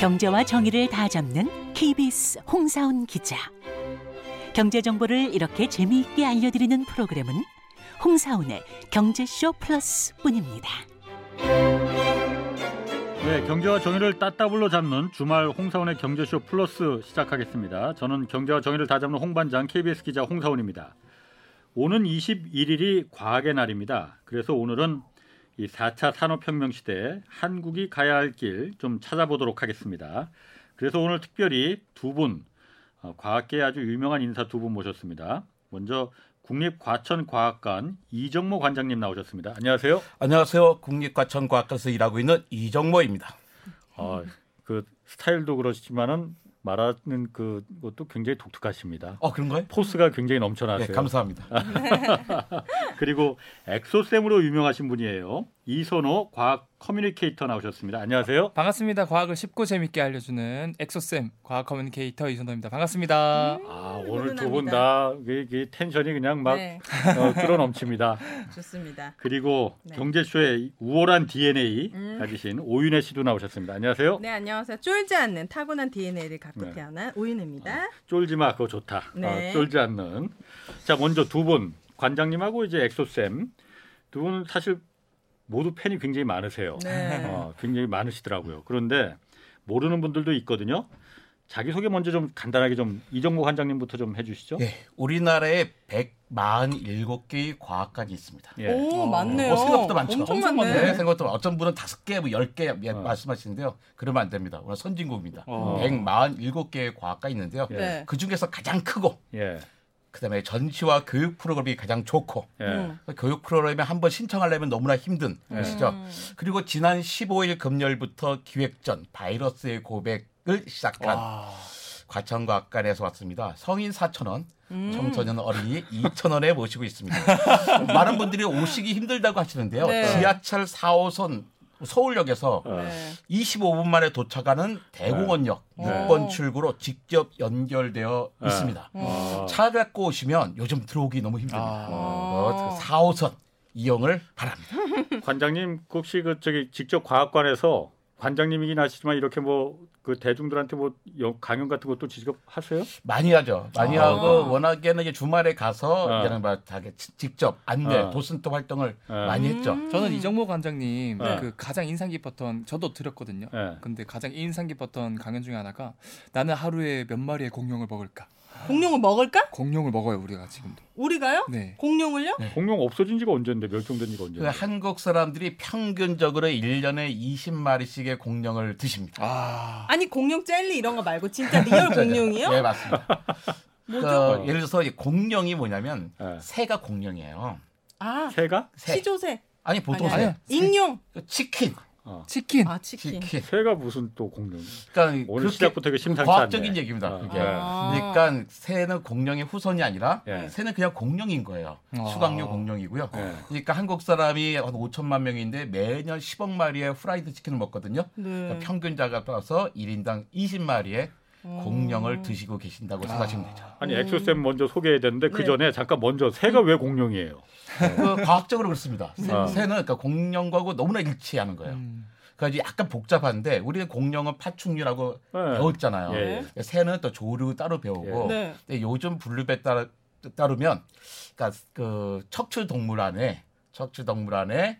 경제와 정의를 다 잡는 KBS 홍사훈 기자. 경제 정보를 이렇게 재미있게 알려드리는 프로그램은 홍사훈의 경제쇼 플러스뿐입니다. 네, 경제와 정의를 따따블로 잡는 주말 홍사원의 경제쇼 플러스 시작하겠습니다. 저는 경제와 정의를 다 잡는 홍반장 KBS 기자 홍사원입니다. 오는 21일이 과학의 날입니다. 그래서 오늘은 이 4차 산업혁명 시대 한국이 가야 할 길 좀 찾아보도록 하겠습니다. 그래서 오늘 특별히 두 분, 어, 과학계에 아주 유명한 인사 두 분 모셨습니다. 먼저 국립과천과학관 이정모 관장님 나오셨습니다. 안녕하세요. 안녕하세요. 국립과천과학관에서 일하고 있는 이정모입니다. 어, 그 스타일도 그렇지만은 말하는 그 것도 굉장히 독특하십니다. 어 그런가요? 포스가 굉장히 넘쳐나세요. 네, 감사합니다. 그리고 엑소쌤으로 유명하신 분이에요. 이선호 과학 커뮤니케이터 나오셨습니다. 안녕하세요. 반갑습니다. 과학을 쉽고 재밌게 알려주는 엑소쌤 과학 커뮤니케이터 이선호입니다. 반갑습니다. 아, 오늘 두 분 다 텐션이 그냥 막 네, 어, 끌어넘칩니다. 좋습니다. 그리고 네. 경제쇼의 우월한 DNA 음. 가지신 오윤혜 씨도 나오셨습니다. 안녕하세요. 네, 안녕하세요. 쫄지 않는 타고난 DNA를 갖고 네. 태어난 오윤혜입니다. 쫄지 마, 그거 좋다. 네. 어, 쫄지 않는. 자, 먼저 두 분, 관장님하고 이제 엑소쌤 두 분은 사실 모두 팬이 굉장히 많으세요. 네. 어, 굉장히 많으시더라고요. 그런데 모르는 분들도 있거든요. 자기 소개 먼저 좀 간단하게 좀 이정모 관장님부터 좀 해주시죠. 예, 우리나라에 147개의 과학관이 있습니다. 예. 오, 어, 많네요. 어, 생각보다 많죠. 엄청 엄청 많네. 네, 생각보다 어떤 분은 다섯 개, 뭐열개 어. 말씀하시는데요. 그러면 안 됩니다. 오늘 선진국입니다. 어. 147개의 과학관이 있는데요. 예. 네. 그 중에서 가장 크고 예. 그다음에 전시와 교육 프로그램이 가장 좋고 예. 음. 교육 프로그램에 한번 신청하려면 너무나 힘든 네. 것이죠. 음. 그리고 지난 15일 금요일부터 기획전 바이러스의 고백을 시작한 와. 과천과학관에서 왔습니다. 성인 4천 원, 음. 청소년 어린이 2천 원에 모시고 있습니다. 많은 분들이 오시기 힘들다고 하시는데요. 네. 지하철 4호선 서울역에서 어. 네. 25분 만에 도착하는 대공원역 네. 6번 출구로 직접 연결되어 네. 있습니다. 어. 차 갖고 오시면 요즘 들어오기 너무 힘듭니다. 아. 어, 4호선 이용을 바랍니다. 관장님 혹시 그 저기 직접 과학관에서 관장님이긴 하시지만 이렇게 뭐 그 대중들한테 뭐 여- 강연 같은 것도 직접 하세요? 많이 하죠. 많이 아. 하고 워낙에는 이제 주말에 가서 아. 이제는 막 자기 지- 직접 안내, 아. 도슨트 활동을 아. 많이 했죠. 음. 저는 이정모 관장님 네. 그 가장 인상 깊었던 저도 들었거든요. 예. 근데 가장 인상 깊었던 강연 중에 하나가 나는 하루에 몇 마리의 공룡을 먹을까? 공룡을 먹을까? 공룡을 먹어요 우리가 지금도. 우리가요? 네. 공룡을요? 공룡 없어진 지가 언젠데 멸종된 지가 그 언젠데? 한국 사람들이 평균적으로 1년에 20마리씩의 공룡을 드십니다. 아. 아니 공룡 젤리 이런 거 말고 진짜 리얼 공룡이요? 네, 맞습니다. 뭐죠? 그, 예를 들어서 이 공룡이 뭐냐면 예. 새가 공룡이에요. 아, 새가? 새. 시조새. 아니 보통 아니, 새. 아니야. 익룡. 그 치킨. 치킨. 아, 치킨. 치킨. 새가 무슨 또 공룡? 그러니까 오늘 시작부터 이게 심상치 과학적인 않네. 얘기입니다. 어, 그게. 예. 아. 그러니까 새는 공룡의 후손이 아니라 예. 새는 그냥 공룡인 거예요. 아. 수각류 공룡이고요. 예. 그러니까 한국 사람이 한 5천만 명인데 매년 10억 마리의 프라이드 치킨을 먹거든요. 네. 그러니까 평균 잡아서 1인당 20마리의 음. 공룡을 드시고 계신다고 생각하시면 되죠. 아니 엑소쌤 먼저 소개해야 되는데 그 네. 전에 잠깐 먼저 새가 왜 공룡이에요? 그 과학적으로 그렇습니다. 새, 아. 새는 그러니까 공룡과고 너무나 일치하는 거예요. 음. 그러니까 약간 복잡한데 우리는 공룡은 파충류라고 네. 배웠잖아요. 예, 예. 새는 또 조류 따로 배우고 네. 근데 요즘 분류에 따라 따르면 그러니까 그 척추 동물 안에 척추 동물 안에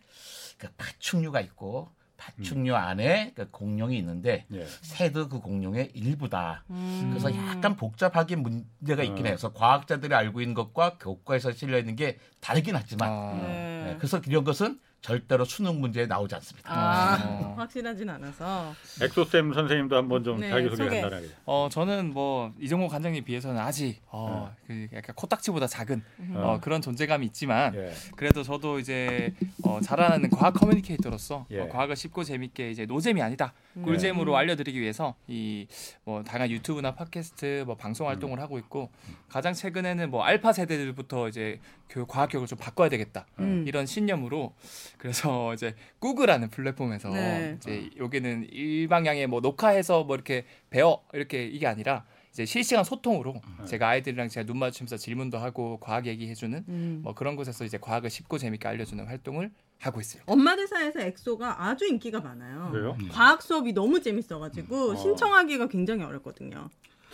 그 파충류가 있고 파충류 안에 그 공룡이 있는데 예. 새도 그 공룡의 일부다. 음. 그래서 약간 복잡하게 문제가 있긴 어. 해요. 그래서 과학자들이 알고 있는 것과 교과에서 실려 있는 게 다르긴 하지만 아. 네. 네, 그래서 이런 것은 절대로 수능 문제에 나오지 않습니다. 아, 어. 확실하진 않아서. 엑소쌤 선생님도 한번 좀 네, 자기 소개 소개. 간단하게. 어 저는 뭐 이정호 관장님 비해서는 아직 어, 그 약간 코딱지보다 작은 어, 그런 존재감이 있지만 예. 그래도 저도 이제 어, 자라나는 과학 커뮤니케이터로서 예. 어, 과학을 쉽고 재밌게 이제 노잼이 아니다 꿀잼으로 알려드리기 위해서 이 뭐 다양한 유튜브나 팟캐스트 뭐 방송 활동을 하고 있고 가장 최근에는 뭐 알파 세대들부터 이제 교육 과학 교육을 좀 바꿔야 되겠다 음. 이런 신념으로 그래서 이제 구글하는 플랫폼에서 네. 이제 여기는 일방향의 뭐 녹화해서 뭐 이렇게 배워 이렇게 이게 아니라 이제 실시간 소통으로 제가 아이들이랑 제가 눈 맞추면서 질문도 하고 과학 얘기해주는 음. 뭐 그런 곳에서 이제 과학을 쉽고 재밌게 알려주는 활동을 하고 있어요. 엄마들 사이에서 엑소가 아주 인기가 많아요. 그래요? 과학 수업이 너무 재밌어가지고 어. 신청하기가 굉장히 어렵거든요.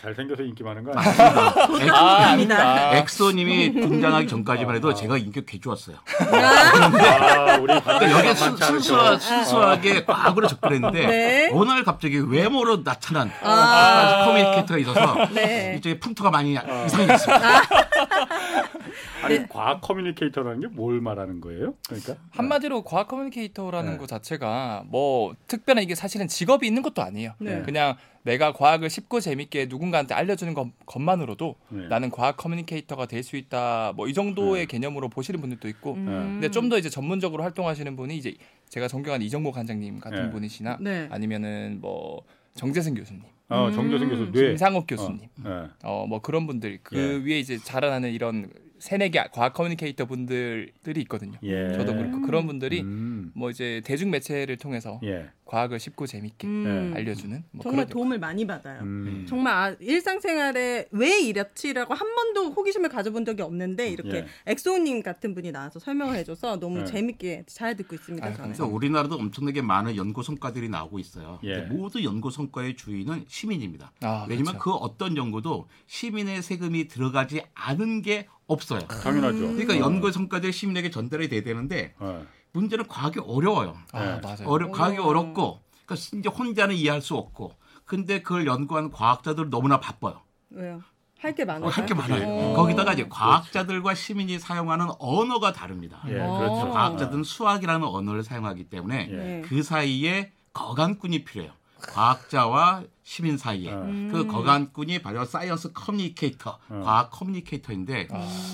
잘생겨서 인기 많은 거 아니에요? 아닙니다. 엑소님이 등장하기 전까지만 해도 제가 인기가 꽤 좋았어요. 아, 우리 그러니까 여기에. 순수하, 순수하게 과학으로 접근했는데 네. 어느 날 갑자기 외모로 나타난 아. 커뮤니케이터가 있어서 네. 이쪽에 풍토가 많이 이상해졌습니다. 아니 네. 과학 커뮤니케이터라는 게 뭘 말하는 거예요? 그러니까 한마디로 과학 커뮤니케이터라는 네. 것 자체가 뭐 특별한 이게 사실은 직업이 있는 것도 아니에요. 네. 그냥 내가 과학을 쉽고 재밌게 누군가한테 알려주는 것, 것만으로도 네. 나는 과학 커뮤니케이터가 될 수 있다. 뭐 이 정도의 네. 개념으로 보시는 분들도 있고. 음. 근데 좀 더 이제 전문적으로 활동하시는 분이 이제 제가 존경하는 이정모 관장님 같은 네. 분이시나 네. 아니면은 뭐 정재승 교수님, 어, 음. 정재승 교수님 네. 김상욱 교수님, 네. 어뭐 그런 분들 그 예. 위에 이제 자라나는 이런 새내기 과학 커뮤니케이터 분들들이 있거든요. 예. 저도 그렇고 그런 분들이 음. 뭐 이제 대중 매체를 통해서 예. 과학을 쉽고 재밌게 음. 네. 알려주는 뭐 정말 도움을 많이 받아요. 음. 정말 아, 일상생활에 왜 이렇지라고 한 번도 호기심을 가져본 적이 없는데 이렇게 예. 엑소님 같은 분이 나와서 설명을 해줘서 너무 네. 재밌게 잘 듣고 있습니다. 아, 저는. 그래서 우리나라도 엄청나게 많은 연구 성과들이 나오고 있어요. 예. 모두 연구 성과의 주인은 시민입니다. 아, 왜냐면 그렇죠. 그 어떤 연구도 시민의 세금이 들어가지 않은 게 없어요. 당연하죠. 그러니까 어. 연구 성과들이 시민에게 전달이 돼야 되는데 어. 문제는 과학이 어려워요. 아 네. 맞아요. 어려, 과학이 오. 어렵고 그러니까 이제 혼자는 이해할 수 없고 근데 그걸 연구한 과학자들 너무나 바빠요. 왜요? 할 게 많아요. 할게 많아요. 어. 거기다가 이제 과학자들과 시민이 사용하는 언어가 다릅니다. 예, 어. 그렇죠. 과학자들은 수학이라는 언어를 사용하기 때문에 예. 네. 그 사이에 거간꾼이 필요해요. 과학자와 시민 사이에 어. 그 거간꾼이 바로 science communicator, 어. 과학 커뮤니케이터인데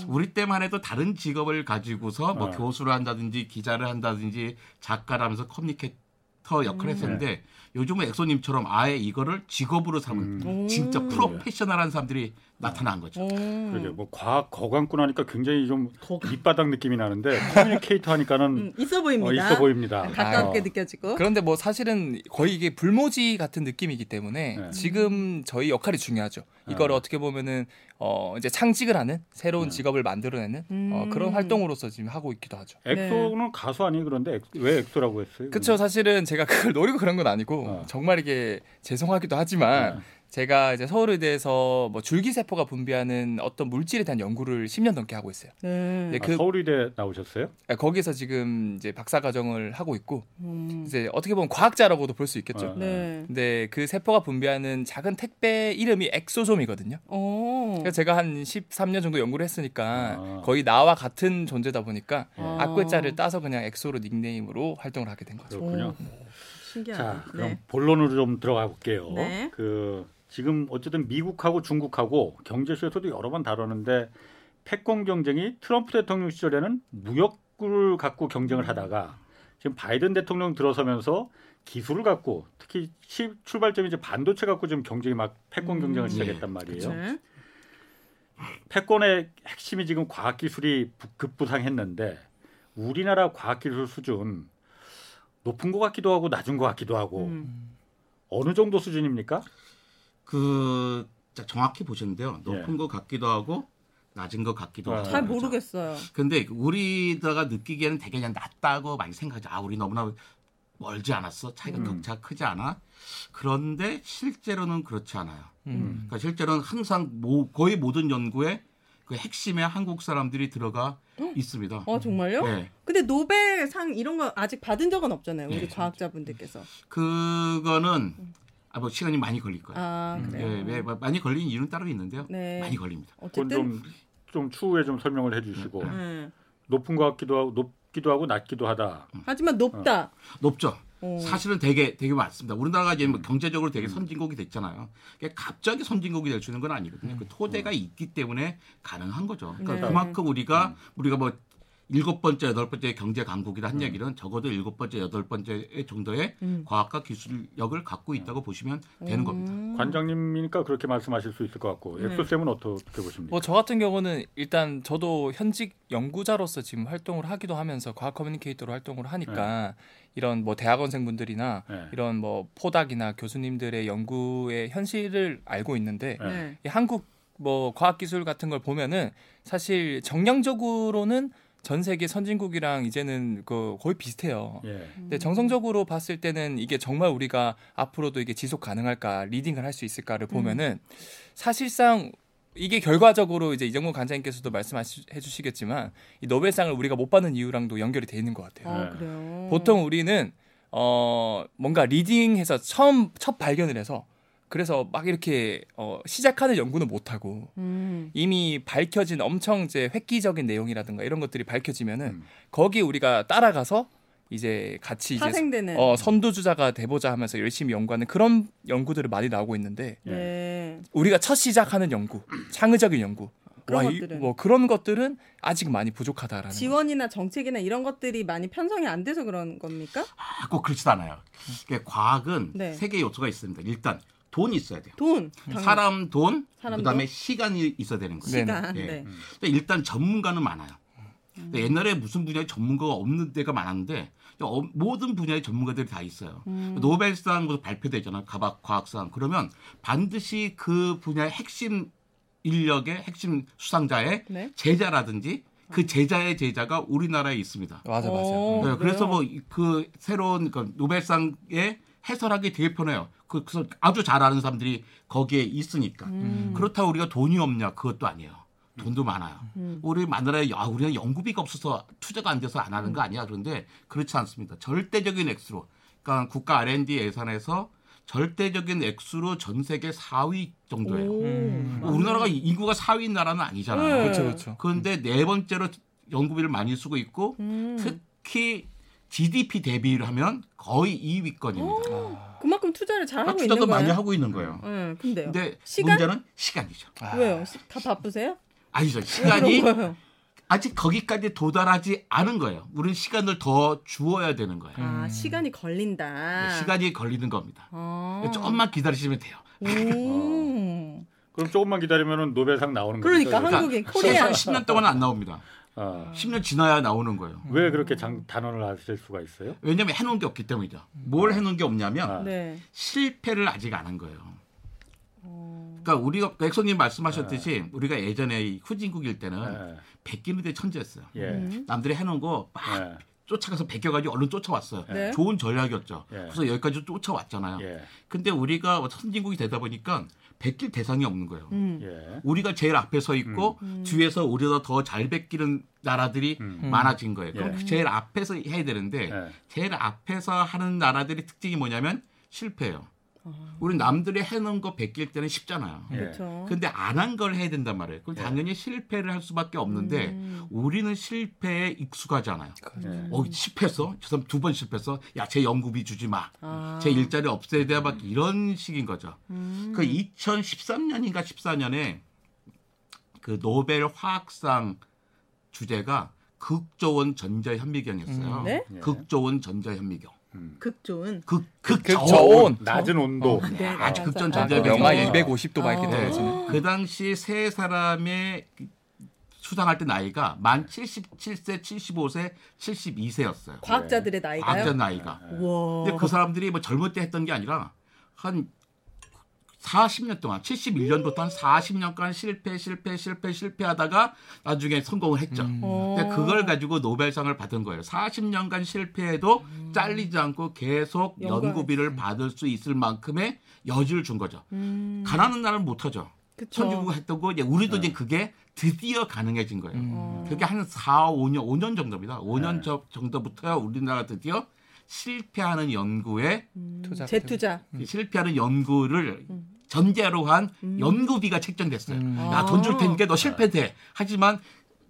우리 때만 해도 다른 직업을 가지고서 뭐 어. 교수를 한다든지 기자를 한다든지 작가를 하면서 커뮤니케이터 역할을 했었는데 요즘은 엑소님처럼 아예 이거를 직업으로 삼은 음. 진짜 오. 프로페셔널한 사람들이 나타난 거죠. 어. 그러게 뭐 과학 거간꾼 하니까 굉장히 좀 밑바닥 느낌이 나는데 커뮤니케이터 하니까는 음, 있어 보입니다. 어, 있어 보입니다. 가깝게 어. 느껴지고. 그런데 뭐 사실은 거의 이게 불모지 같은 느낌이기 때문에 네. 지금 저희 역할이 중요하죠. 이걸 어. 어떻게 보면은 어 이제 창직을 하는 새로운 네. 직업을 만들어내는 어, 음. 그런 활동으로서 지금 하고 있기도 하죠. 엑소는 가수 아니 그런데 엑- 왜 엑소라고 했어요? 그쵸 사실은 제가 그걸 노리고 그런 건 아니고 어. 정말 이게 죄송하기도 하지만 네. 제가 이제 서울의대에서 뭐 줄기세포가 분비하는 어떤 물질에 대한 연구를 10년 넘게 하고 있어요. 네. 네, 아, 그 서울의대 나오셨어요? 거기서 지금 이제 박사 과정을 하고 있고 음. 이제 어떻게 보면 과학자라고도 볼 수 있겠죠. 어. 네. 근데 그 세포가 분비하는 작은 택배 이름이 엑소솜이거든요. 어. 그래서 제가 한 13년 정도 연구를 했으니까 아. 거의 나와 같은 존재다 보니까 아. 앞글자를 따서 그냥 엑소로 닉네임으로 활동을 하게 된 거죠. 그렇군요. 신기하다. 자, 그럼 네. 본론으로 좀 들어가 볼게요. 네. 그 지금 어쨌든 미국하고 중국하고 경제쇼에서도 여러 번 다뤘는데 패권 경쟁이 트럼프 대통령 시절에는 무역을 갖고 경쟁을 하다가 지금 바이든 대통령 들어서면서 기술을 갖고 특히 시- 출발점이 이제 반도체 갖고 지금 경쟁이 막 패권 경쟁을 음. 시작했단 말이에요. 네. 패권의 핵심이 지금 과학기술이 부- 급부상했는데 우리나라 과학기술 수준 높은 것 같기도 하고 낮은 것 같기도 하고 음. 어느 정도 수준입니까? 그 자, 정확히 보셨는데요. 높은 예. 것 같기도 하고 낮은 것 같기도 아, 하고. 잘 그렇죠. 모르겠어요. 근데 우리다가 느끼기에는 되게 그냥 낮다고 많이 생각하죠. 아, 우리 너무나 멀지 않았어. 차이가 음. 격차가 크지 않아. 그런데 실제로는 그렇지 않아요. 음. 그러니까 실제로는 항상 모- 거의 모든 연구에 그 핵심에 한국 사람들이 들어가 있습니다. 어 정말요? 네. 근데 노벨상 이런 거 아직 받은 적은 없잖아요. 우리 네, 과학자분들께서. 그거는 아, 뭐 시간이 많이 걸릴 거예요. 아 음. 그래요. 예, 왜, 뭐 많이 걸리는 이유는 따로 있는데요. 네. 많이 걸립니다. 어쨌든 좀, 좀 추후에 좀 설명을 해주시고 네. 높은 것 같기도 하고 높기도 하고 낮기도 하다. 하지만 높다. 높죠. 어. 사실은 되게 되게 많습니다. 우리나라가 이제 뭐 음. 경제적으로 되게 선진국이 됐잖아요. 갑자기 선진국이 될 수 있는 건 아니거든요. 그 토대가 있기 때문에 가능한 거죠. 그러니까 네. 그만큼 우리가 우리가 뭐 일곱 번째, 여덟 번째 경제 강국이다 음. 한 얘기는 적어도 일곱 번째, 여덟 번째 정도의 음. 과학과 기술력을 갖고 있다고 보시면 되는 겁니다. 음. 관장님이니까 그렇게 말씀하실 수 있을 것 같고 네. 엑소쌤은 어떻게 보십니까? 뭐 저 같은 경우는 일단 저도 현직 연구자로서 지금 활동을 하기도 하면서 과학 커뮤니케이터로 활동을 하니까 이런 뭐 대학원생분들이나 네. 이런 뭐 포닥이나 교수님들의 연구의 현실을 알고 있는데 네. 네. 이 한국 뭐 과학기술 같은 걸 보면은 사실 정량적으로는 전 세계 선진국이랑 이제는 그 거의 비슷해요. 예. 근데 정성적으로 봤을 때는 이게 정말 우리가 앞으로도 이게 지속 가능할까, 리딩을 할 수 있을까를 보면은 사실상 이게 결과적으로 이제 이정무 관장님께서도 말씀해 주시겠지만 이 노벨상을 우리가 못 받는 이유랑도 연결이 돼 있는 것 같아요. 아, 네. 그래요. 보통 우리는 어 뭔가 리딩해서 처음 첫 발견을 해서 그래서 막 이렇게 어 시작하는 연구는 못 하고 음. 이미 밝혀진 엄청 이제 획기적인 내용이라든가 이런 것들이 밝혀지면은 음. 거기 우리가 따라가서 이제 같이 이제 파생되는. 어 선두주자가 돼보자 하면서 열심히 연구하는 그런 연구들을 많이 나오고 있는데 네. 우리가 첫 시작하는 연구, 창의적인 연구, 그런 와, 이- 것들은. 뭐 그런 것들은 아직 많이 부족하다라는 거죠. 지원이나 정책이나 이런 것들이 많이 편성이 안 돼서 그런 겁니까? 아, 꼭 그렇지도 않아요. 그러니까 과학은 네. 세 개의 요소가 있습니다. 일단 돈이 있어야 돼요. 돈. 당연- 사람 돈, 사람 그다음에 돈? 시간이 있어야 되는 거예요. 시간. 네. 네. 근데 일단 전문가는 많아요. 근데 옛날에 무슨 분야에 전문가가 없는 데가 많았는데 어, 모든 분야의 전문가들이 다 있어요. 음. 노벨상 뭐 발표되잖아요. 과학 과학상 그러면 반드시 그 분야의 핵심 인력의 핵심 수상자의 네. 제자라든지 그 제자의 제자가 우리나라에 있습니다. 맞아 맞아. 어, 네, 그래서? 뭐 그 새로운 그 노벨상에 해설하기 되게 편해요. 그- 그래서 아주 잘 아는 사람들이 거기에 있으니까. 음. 그렇다고 우리가 돈이 없냐? 그것도 아니에요. 돈도 많아요. 음. 우리 마누라에 야 우리가 연구비가 없어서 투자가 안 돼서 안 하는 거 아니야? 그런데 그렇지 않습니다. 절대적인 액수로, 그러니까 국가 R&D 예산에서 절대적인 액수로 전 세계 4위 정도예요. 오. 음. 뭐 우리나라가 인구가 4위인 나라는 아니잖아요. 네. 그렇죠 그렇죠. 그런데 네 번째로 연구비를 많이 쓰고 있고 음. 특히 GDP 대비를 하면 거의 2위권입니다. 그만큼 투자를 잘 하고 있는 투자도 거예요. 많이 하고 있는 거예요. 네, 근데요. 근데 시간? 문제는 시간이죠. 아, 왜요? 시- 다 바쁘세요? 아니죠. 왜 시간이? 아직 거기까지 도달하지 않은 거예요. 우리는 시간을 더 주어야 되는 거예요. 아, 음. 시간이 걸린다. 시간이 걸리는 겁니다. 아. 조금만 기다리시면 돼요. 오. 그럼 조금만 기다리면 노벨상 나오는 거죠. 그러니까 그러니까 한국인 코리아. 최소한 10년 동안은 안 나옵니다. 아, 10년 지나야 나오는 거예요. 왜 그렇게 장, 단언을 하실 수가 있어요? 왜냐하면 해놓은 게 없기 때문이죠. 뭘 해놓은 게 없냐면 아. 네. 실패를 아직 안 한 거예요. 어. 그러니까 우리가 엑소님 말씀하셨듯이 우리가 예전에 이 후진국일 때는 예. 베끼는 데 천재였어요. 예. 음. 남들이 해놓은 거막 예. 쫓아가서 베껴가지고 얼른 쫓아왔어요. 네. 좋은 전략이었죠. 예. 그래서 여기까지 쫓아왔잖아요. 예. 근데 우리가 뭐 선진국이 되다 보니까 베낄 대상이 없는 거예요. 음. 예. 우리가 제일 앞에 서 있고 음. 뒤에서 우리보다 더 잘 베끼는 나라들이 음. 많아진 거예요. 그럼 예. 제일 앞에서 해야 되는데 예. 제일 앞에서 하는 나라들의 특징이 뭐냐면 실패예요. 아. 우리 남들이 해놓은 거 베낄 때는 쉽잖아요. 예. 그렇죠. 근데 안 한 걸 해야 된단 말이에요. 그럼 예. 당연히 실패를 할 수밖에 없는데 음. 우리는 실패에 익숙하잖아요. 예. 어 실패했어? 저 사람 두 번 실패했어? 야 제 연구비 주지 마. 아. 제 일자리 없애야 돼. 막 이런 식인 거죠. 음. 그 2013년인가 14년에 그 노벨 화학상 주제가 극조원 전자현미경이었어요. 음. 네? 예. 극조원 전자현미경. 음. 극 좋은. 극 극저온. 낮은 온도. 어, 네, 아주 맞아. 극전 아, 전자현미경. 영하 네. 250도 막 이렇게 어. 떨어지는. 그 당시 세 사람의 수상할 때 나이가 만 77세, 75세, 72세였어요. 과학자들의 나이가요? 과학자 나이가. 와. 근데 그 사람들이 뭐 젊을 때 했던 게 아니라 한 40년 동안 71년부터 한 40년간 실패 실패 실패 실패하다가 나중에 성공을 했죠. 음. 어. 근데 그걸 가지고 노벨상을 받은 거예요. 40년간 실패해도 잘리지 않고 계속 연구비를 받을 수 있을 만큼의 여지를 준 거죠. 음. 가난한 나라는 못하죠. 그쵸. 선진국 했던 거 이제 우리도 네. 이제 그게 드디어 가능해진 거예요. 음. 어. 그게 한 4, 5년, 5년 정도입니다. 5년 네. 저 정도부터 우리나라가 드디어 실패하는 연구에 음. 투자 재투자. 실패하는 연구를 음. 전제로 한 음. 연구비가 책정됐어요. 음. 야, 돈줄 아. 테니까 너 실패돼. 하지만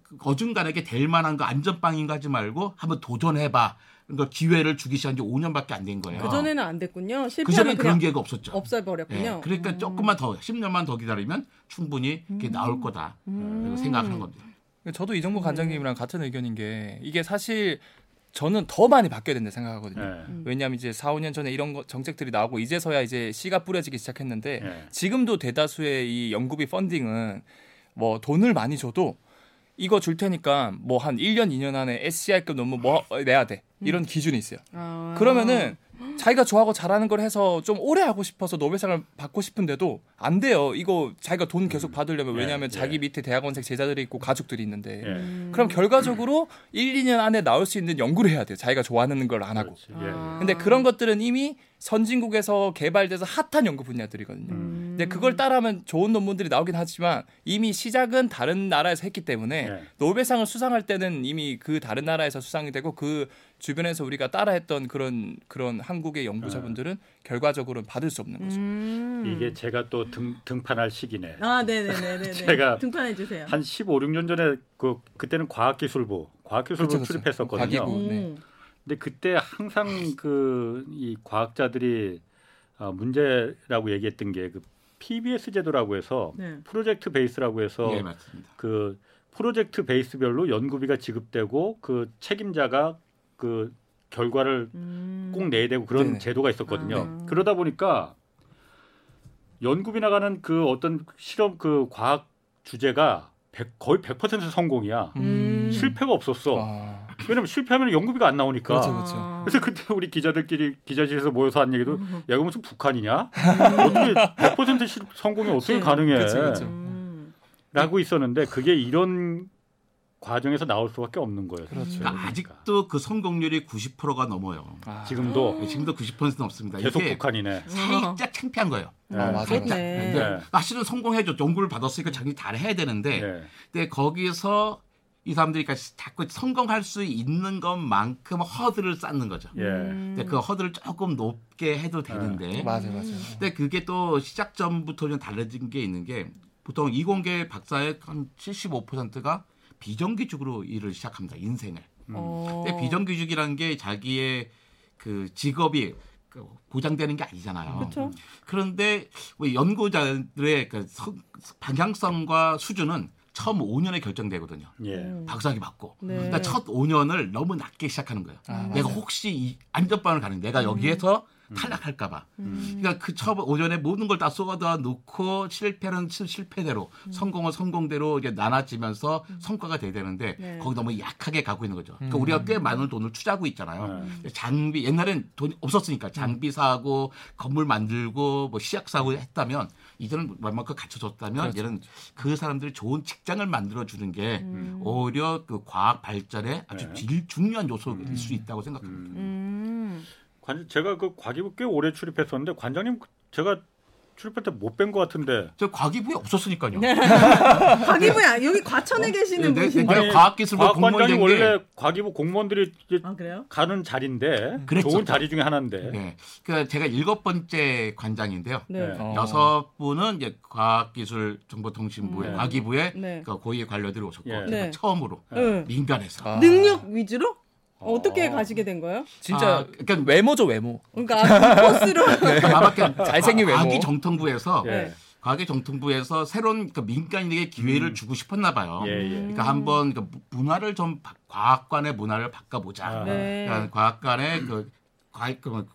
그 어중간하게 될 만한 거 안전빵인 거 하지 말고 한번 도전해봐. 그러니까 기회를 주기 시작한 지 5년밖에 안 된 거예요. 그 전에는 안 됐군요. 그 전에 그런 기회가 없었죠. 없애버렸군요. 예, 그러니까 음. 조금만 더 10년만 더 기다리면 충분히 그게 나올 거다. 음. 생각하는 겁니다. 저도 이정부 관장님이랑 같은 의견인 게 이게 사실 저는 더 많이 바뀌어야 된다 생각하거든요. 예. 왜냐하면 이제 4, 5년 전에 이런 거, 정책들이 나오고 이제서야 이제 씨가 뿌려지기 시작했는데 예. 지금도 대다수의 이 연구비 펀딩은 뭐 돈을 많이 줘도 이거 줄 테니까 뭐 한 1년, 2년 안에 SCI급 논문 뭐 내야 돼. 이런 기준이 있어요. 아. 그러면은 자기가 좋아하고 잘하는 걸 해서 좀 오래 하고 싶어서 노벨상을 받고 싶은데도 안 돼요. 이거 자기가 돈 계속 받으려면 예, 왜냐하면 예. 자기 밑에 대학원생 제자들이 있고 가족들이 있는데 예. 그럼 결과적으로 1, 2년 안에 나올 수 있는 연구를 해야 돼요. 자기가 좋아하는 걸 안 하고. 예. 아. 근데 그런 것들은 이미 선진국에서 개발돼서 핫한 연구 분야들이거든요. 음. 근데 그걸 따라하면 좋은 논문들이 나오긴 하지만 이미 시작은 다른 나라에서 했기 때문에 네. 노벨상을 수상할 때는 이미 그 다른 나라에서 수상이 되고 그 주변에서 우리가 따라했던 그런 그런 한국의 연구자분들은 결과적으로는 받을 수 없는 거죠. 음. 이게 제가 또 등, 등판할 시기네. 아, 네네네네. 제가 등판해 주세요. 한 15, 16년 전에 그 그때는 과학기술부, 과학기술부 그쵸, 그쵸. 출입했었거든요. 과기부. 네. 음. 근데 그때 항상 그 이 과학자들이 어, 문제라고 얘기했던 게 그 PBS 제도라고 해서 네. 프로젝트 베이스라고 해서 예, 맞습니다. 그 프로젝트 베이스별로 연구비가 지급되고 그 책임자가 그 결과를 음. 꼭 내야 되고 그런 네네. 제도가 있었거든요. 아. 그러다 보니까 연구비 나가는 그 어떤 실험 그 과학 주제가 100, 거의 100% 성공이야. 음. 실패가 없었어. 아, 왜냐면 실패하면 연구비가 안 나오니까. 그렇죠, 그렇죠. 아. 그래서 그때 우리 기자들끼리 기자실에서 모여서 한 얘기도 야 이거 무슨 북한이냐? 어떻게 100% 실- 성공이 어떻게 가능해? 그치, 그치. 음. 라고 있었는데 그게 이런 과정에서 나올 수밖에 없는 거예요. 그렇죠. 그러니까 아직도 그 성공률이 90%가 넘어요. 아, 지금도 네, 지금도 90%는 없습니다. 계속 북한이네. 살짝 창피한 거예요. 네. 아, 맞아요. 살짝. 근데 사실은 성공해줘. 연구를 받았으니까 자기 잘 해야 되는데 네. 근데 거기서 이 사람들이 그러니까 자꾸 성공할 수 있는 것만큼 허들을 쌓는 거죠. 예. 음. 근데 그 허들을 조금 높게 해도 되는데 맞아요, 맞아요. 근데 그게 또 시작 전부터 좀 달라진 게 있는 게 보통 이공계 박사의 한 75%가 비정규직으로 일을 시작합니다. 인생을. 어. 근데 비정규직이라는 게 자기의 그 직업이 그 보장되는 게 아니잖아요. 그렇죠. 그런데 뭐 연구자들의 그 성- 방향성과 수준은 처음 5년에 결정되거든요. 예. 음. 박사학위 받고. 네. 그러니까 첫 5년을 너무 낮게 시작하는 거예요. 아, 내가 맞아요. 혹시 이 안전빵을 가는 내가 여기에서 탈락할까 봐. 음. 그러니까 그 처음 오전에 모든 걸 다 쏟아 놓고 실패는 실- 실패대로, 음. 성공은 성공대로 이제 나눠지면서 성과가 돼야 되는데 네. 거기 너무 약하게 가고 있는 거죠. 그러니까 음. 우리가 꽤 많은 돈을 투자하고 있잖아요. 네. 장비 옛날엔 돈이 없었으니까 장비 사고 건물 만들고 뭐 시약 사고 했다면 이제는 웬만큼 갖춰줬다면 그렇죠. 얘는 그 사람들이 좋은 직장을 만들어 주는 게 음. 오히려 그 과학 발전에 아주 네. 질- 중요한 요소일 수 있다고 생각합니다. 음. 음. 관, 제가 그 과기부 꽤 오래 출입했었는데 관장님 제가 출입할 때 못 뵌 것 같은데 저 과기부에 없었으니까요. 네. 과기부야 여기 과천에 계시는 네, 네, 분인데. 네. 과학기술부 공무원 과학관장이 된 게- 원래 과기부 공무원들이 아 그래요? 가는 자리인데 그랬죠. 좋은 자리 중에 하나인데 네. 그 제가 일곱 번째 관장인데요. 네. 네. 어. 여섯 분은 이제 과학기술정보통신부의 음. 과기부의 네. 그 고위 관료들이 오셨고 예. 제가 네. 처음으로 네. 민간에서 아. 능력 위주로 어. 어떻게 가시게 된 거예요? 진짜 아, 그러니까 외모죠 외모. 그러니까 그 코스로 나밖에 잘생긴 외모. 과기 정통부에서 예. 네. 과기 정통부에서 새로운 그 민간인에게 기회를 주고 싶었나 봐요. 예, 예. 그러니까 한번 그 문화를 좀 바- 과학관의 문화를 바꿔보자. 아. 네. 그러니까 과학관의 그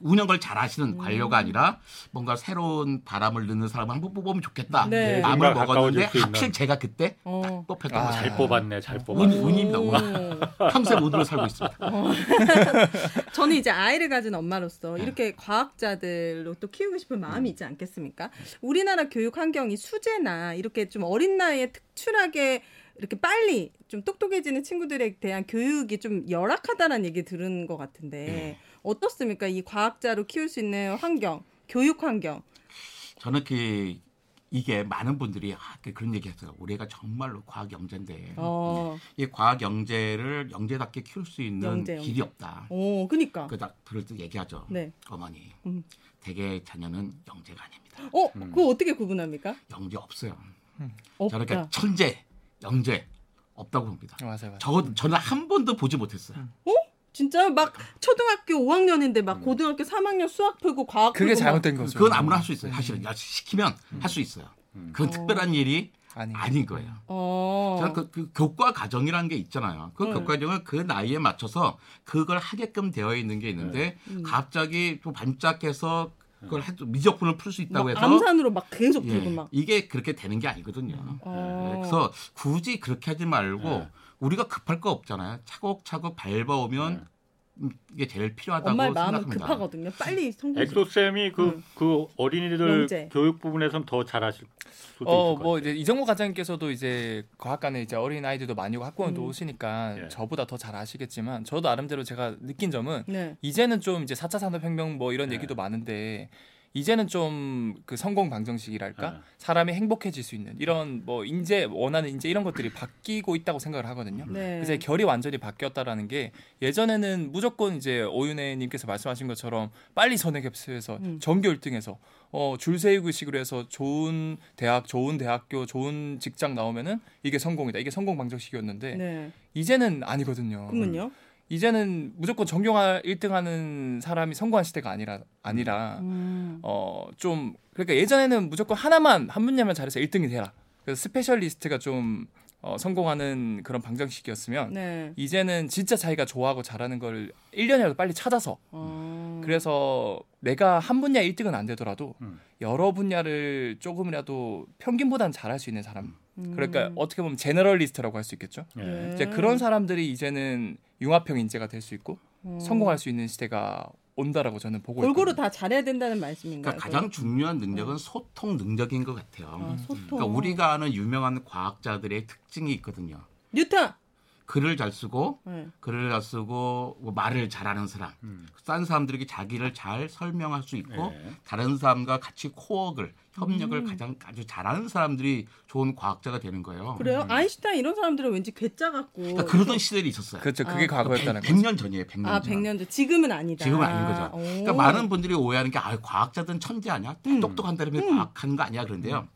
운영을 잘 하시는 음. 관료가 아니라 뭔가 새로운 바람을 넣는 사람을 한번 뽑으면 좋겠다. 네. 마음을 먹었는데. 하필 제가 그때 어. 딱 뽑혔던 아. 잘 뽑았네, 잘 운, 뽑았네. 운입니다. 운. 오. 평생 운으로 살고 있습니다. 저는 이제 아이를 가진 엄마로서 네. 이렇게 과학자들로 또 키우고 싶은 마음이 있지 않겠습니까? 우리나라 교육 환경이 수제나 이렇게 좀 어린 나이에 특출하게 이렇게 빨리 좀 똑똑해지는 친구들에 대한 교육이 좀 열악하다는 얘기 들은 것 같은데 네. 어떻습니까? 이 과학자로 키울 수 있는 환경, 교육 환경. 저는 그 이게 많은 분들이 아, 그 그런 얘기했어요. 우리가 정말로 과학 영재인데 어, 이 과학 영재를 영재답게 키울 수 있는 영재, 영재. 길이 없다. 어, 그니까. 그다 그럴 때 얘기하죠. 네. 어머니, 음. 대개 자녀는 영재가 아닙니다. 어, 그거 어떻게 구분합니까? 영재 없어요. 없다. 저는 그러니까 천재, 영재 없다고 봅니다. 맞아요, 맞아요. 저 저는 한 번도 보지 못했어요. 진짜 막 초등학교 5학년인데 막 고등학교 3학년 수학 풀고 과학 그게 풀고 막 잘못된 거죠. 그건 아무나 할 수 있어요. 사실은 야, 시키면 할 수 있어요. 그건 특별한 일이 아니. 아닌 거예요. 어. 저는 그, 그 교과 과정이라는 게 있잖아요. 그 네. 교과 과정은 그 나이에 맞춰서 그걸 하게끔 되어 있는 게 있는데 음. 갑자기 좀 반짝해서 그걸 해, 미적분을 풀 수 있다고 막 해서 암산으로 막 계속 예, 풀고 막. 이게 그렇게 되는 게 아니거든요. 어. 그래서 굳이 그렇게 하지 말고 네. 우리가 급할 거 없잖아요. 차곡차곡 밟아오면 음, 이게 제일 필요하다고 엄마의 마음은 생각합니다. 급하거든요. 빨리 성공. 엑소 쌤이 그, 음. 그 어린이들 영재. 교육 부분에서는 더 잘하실 수도 어, 있을 것 뭐 같아요. 이제 이정모 관장님께서도 이제 과학관에 이제 어린 아이들도 많이 오고 학부모도 음. 오시니까 예. 저보다 더 잘 아시겠지만 저도 나름대로 제가 느낀 점은 네. 이제는 좀 이제 4차 산업혁명 뭐 이런 네. 얘기도 많은데 이제는 좀 그 성공 방정식이랄까 네. 사람이 행복해질 수 있는 이런 뭐 인재 원하는 인재 이런 것들이 바뀌고 있다고 생각을 하거든요. 네. 그래서 결이 완전히 바뀌었다라는 게 예전에는 무조건 이제 오윤혜님께서 말씀하신 것처럼 빨리 선행 캡스에서 음. 전교 1등해서 어, 줄 세우기 식으로 해서 좋은 대학, 좋은 대학교, 좋은 직장 나오면은 이게 성공이다. 이게 성공 방정식이었는데 네. 이제는 아니거든요. 그러면요? 이제는 무조건 전교가 1등하는 사람이 성공한 시대가 아니라 아니라 음. 어좀 그러니까 예전에는 무조건 하나만 한 분야만 잘해서 1등이 되라. 그래서 스페셜리스트가 좀 어, 성공하는 그런 방정식이었으면 네. 이제는 진짜 자기가 좋아하고 잘하는 걸 1년이라도 빨리 찾아서 어. 그래서 내가 한 분야 1등은 안 되더라도 음. 여러 분야를 조금이라도 평균보다는 잘할 수 있는 사람. 음. 그러니까 어떻게 보면 제너럴리스트라고 할 수 있겠죠. 예. 네. 이제 그런 사람들이 이제는 융합형 인재가 될 수 있고 어. 성공할 수 있는 시대가 온다라고 저는 보고 골고루 있거든요. 다 잘해야 된다는 말씀인가요? 그러니까 가장 중요한 능력은 소통 능력인 것 같아요. 아, 소통. 그러니까 우리가 아는 유명한 과학자들의 특징이 있거든요. 뉴턴. 글을 잘 쓰고 네. 글을 잘 쓰고 뭐 말을 잘하는 사람, 음. 싼 사람들에게 자기를 잘 설명할 수 있고 예. 다른 사람과 같이 코어를 협력을 음. 가장 아주 잘하는 사람들이 좋은 과학자가 되는 거예요. 그래요? 아인슈타인 이런 사람들은 왠지 괴짜 같고. 그러니까 그러던 시절이 있었어요. 그렇죠. 그게 아, 과거였다는 거죠. 100년 전이에요. 100년 아, 전. 100년 전. 지금은 아니다. 지금은 아닌 거죠. 오. 그러니까 많은 분들이 오해하는 게 아, 과학자들은 천재 아니야? 음. 똑똑한 사람이 과학하는 거 아니야? 그런데요.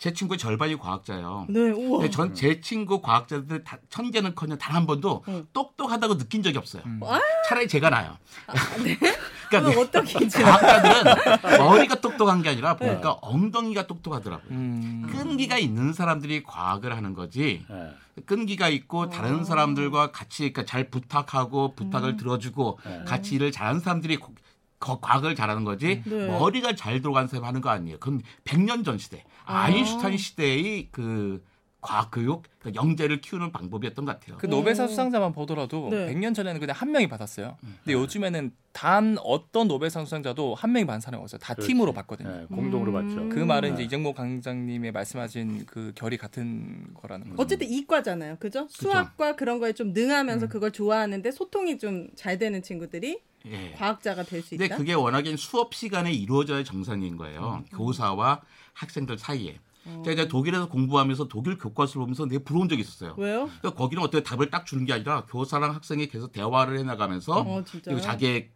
제 친구의 절반이 과학자예요. 네, 우와. 근데 전 제 친구 과학자들 다, 천재는커녕 단 한 번도 음. 똑똑하다고 느낀 적이 없어요. 음. 아? 차라리 제가 나요. 그럼 그러니까 어떻게 과학자들은 머리가 똑똑한 게 아니라 네. 보니까 엉덩이가 똑똑하더라고요. 음. 끈기가 있는 사람들이 과학을 하는 거지. 예. 끈기가 있고 다른 사람들과 같이 그러니까 잘 부탁하고 부탁을 들어주고 네. 같이 일을 잘하는 사람들이 과학을 잘하는 거지 네. 머리가 잘 들어간 사람이 하는 거 아니에요. 그건 100년 전 시대 아. 아인슈타인 시대의 그 과학 교육, 그 영재를 키우는 방법이었던 것 같아요. 그 노벨상 수상자만 보더라도 네. 100년 전에는 그냥 한 명이 받았어요. 음. 근데 요즘에는 단 어떤 노벨상 수상자도 한 명이 받은 사람이 없어요. 다 그렇지. 팀으로 받거든요. 예, 공동으로 음. 봤죠. 그 말은 네. 이제 이정모 강장님의 말씀하신 그 결이 같은 거라는 거죠. 어쨌든 이과잖아요. 그죠? 수학과 그런 거에 좀 능하면서 그걸 좋아하는데 소통이 좀 잘 되는 친구들이 예. 과학자가 될수 근데 있다. 그게 워낙에 수업 시간에 이루어져야 정상인 거예요. 음. 교사와 학생들 사이에. 어. 제가 이제 독일에서 공부하면서 독일 교과서를 보면서 되게 부러운 적이 있었어요. 왜요? 그러니까 거기는 어떻게 답을 딱 주는 게 아니라 교사랑 학생이 계속 대화를 해나가면서 어, 자기의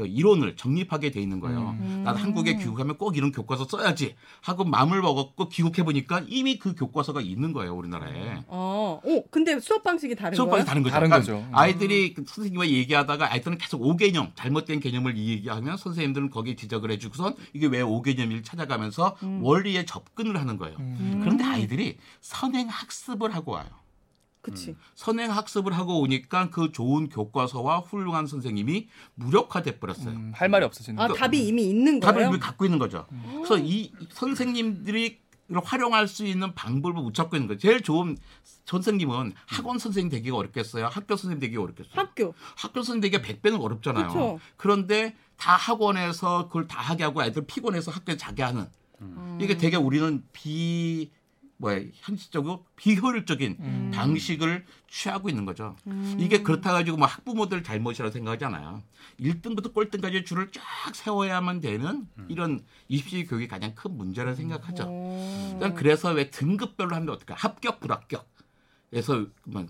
그 이론을 정립하게 돼 있는 거예요. 음. 난 한국에 귀국하면 꼭 이런 교과서 써야지 하고 마음을 먹었고 귀국해 보니까 이미 그 교과서가 있는 거예요 우리나라에. 어, 오, 근데 수업 방식이 다른 수업? 방식 다른 거죠. 다른 그러니까 거죠. 아이들이 그 선생님과 얘기하다가 아이들은 계속 오개념, 잘못된 개념을 얘기하면 선생님들은 거기에 지적을 해주고선 이게 왜 오개념인지 찾아가면서 원리에 접근을 하는 거예요. 음. 그런데 아이들이 선행 학습을 하고 와요. 그치. 선행 학습을 하고 오니까 그 좋은 교과서와 훌륭한 선생님이 무력화돼 버렸어요. 음, 할 말이 없어지는 아, 거. 답이 이미 있는 답을 거예요? 이미 갖고 있는 거죠. 그래서 이 선생님들이 활용할 수 있는 방법을 못 찾고 있는 거예요. 제일 좋은 선생님은 학원 선생님 되기가 어렵겠어요. 학교 선생님 되기가 어렵겠어요. 학교. 학교 선생님 되기가 100배는 어렵잖아요. 그쵸. 그런데 다 학원에서 그걸 다 하게 하고 애들 피곤해서 학교에 자게 하는 음. 이게 되게 우리는 비 뭐야 현실적이고 비효율적인 음. 방식을 취하고 있는 거죠. 음. 이게 그렇다 가지고 뭐 학부모들 잘못이라고 생각하지 않아요. 1등부터 꼴등까지 줄을 쫙 세워야만 되는 이런 입시 교육이 가장 큰 문제라는 생각하죠. 어. 난 그래서 왜 등급별로 하면 어떨까? 합격, 불합격. 에서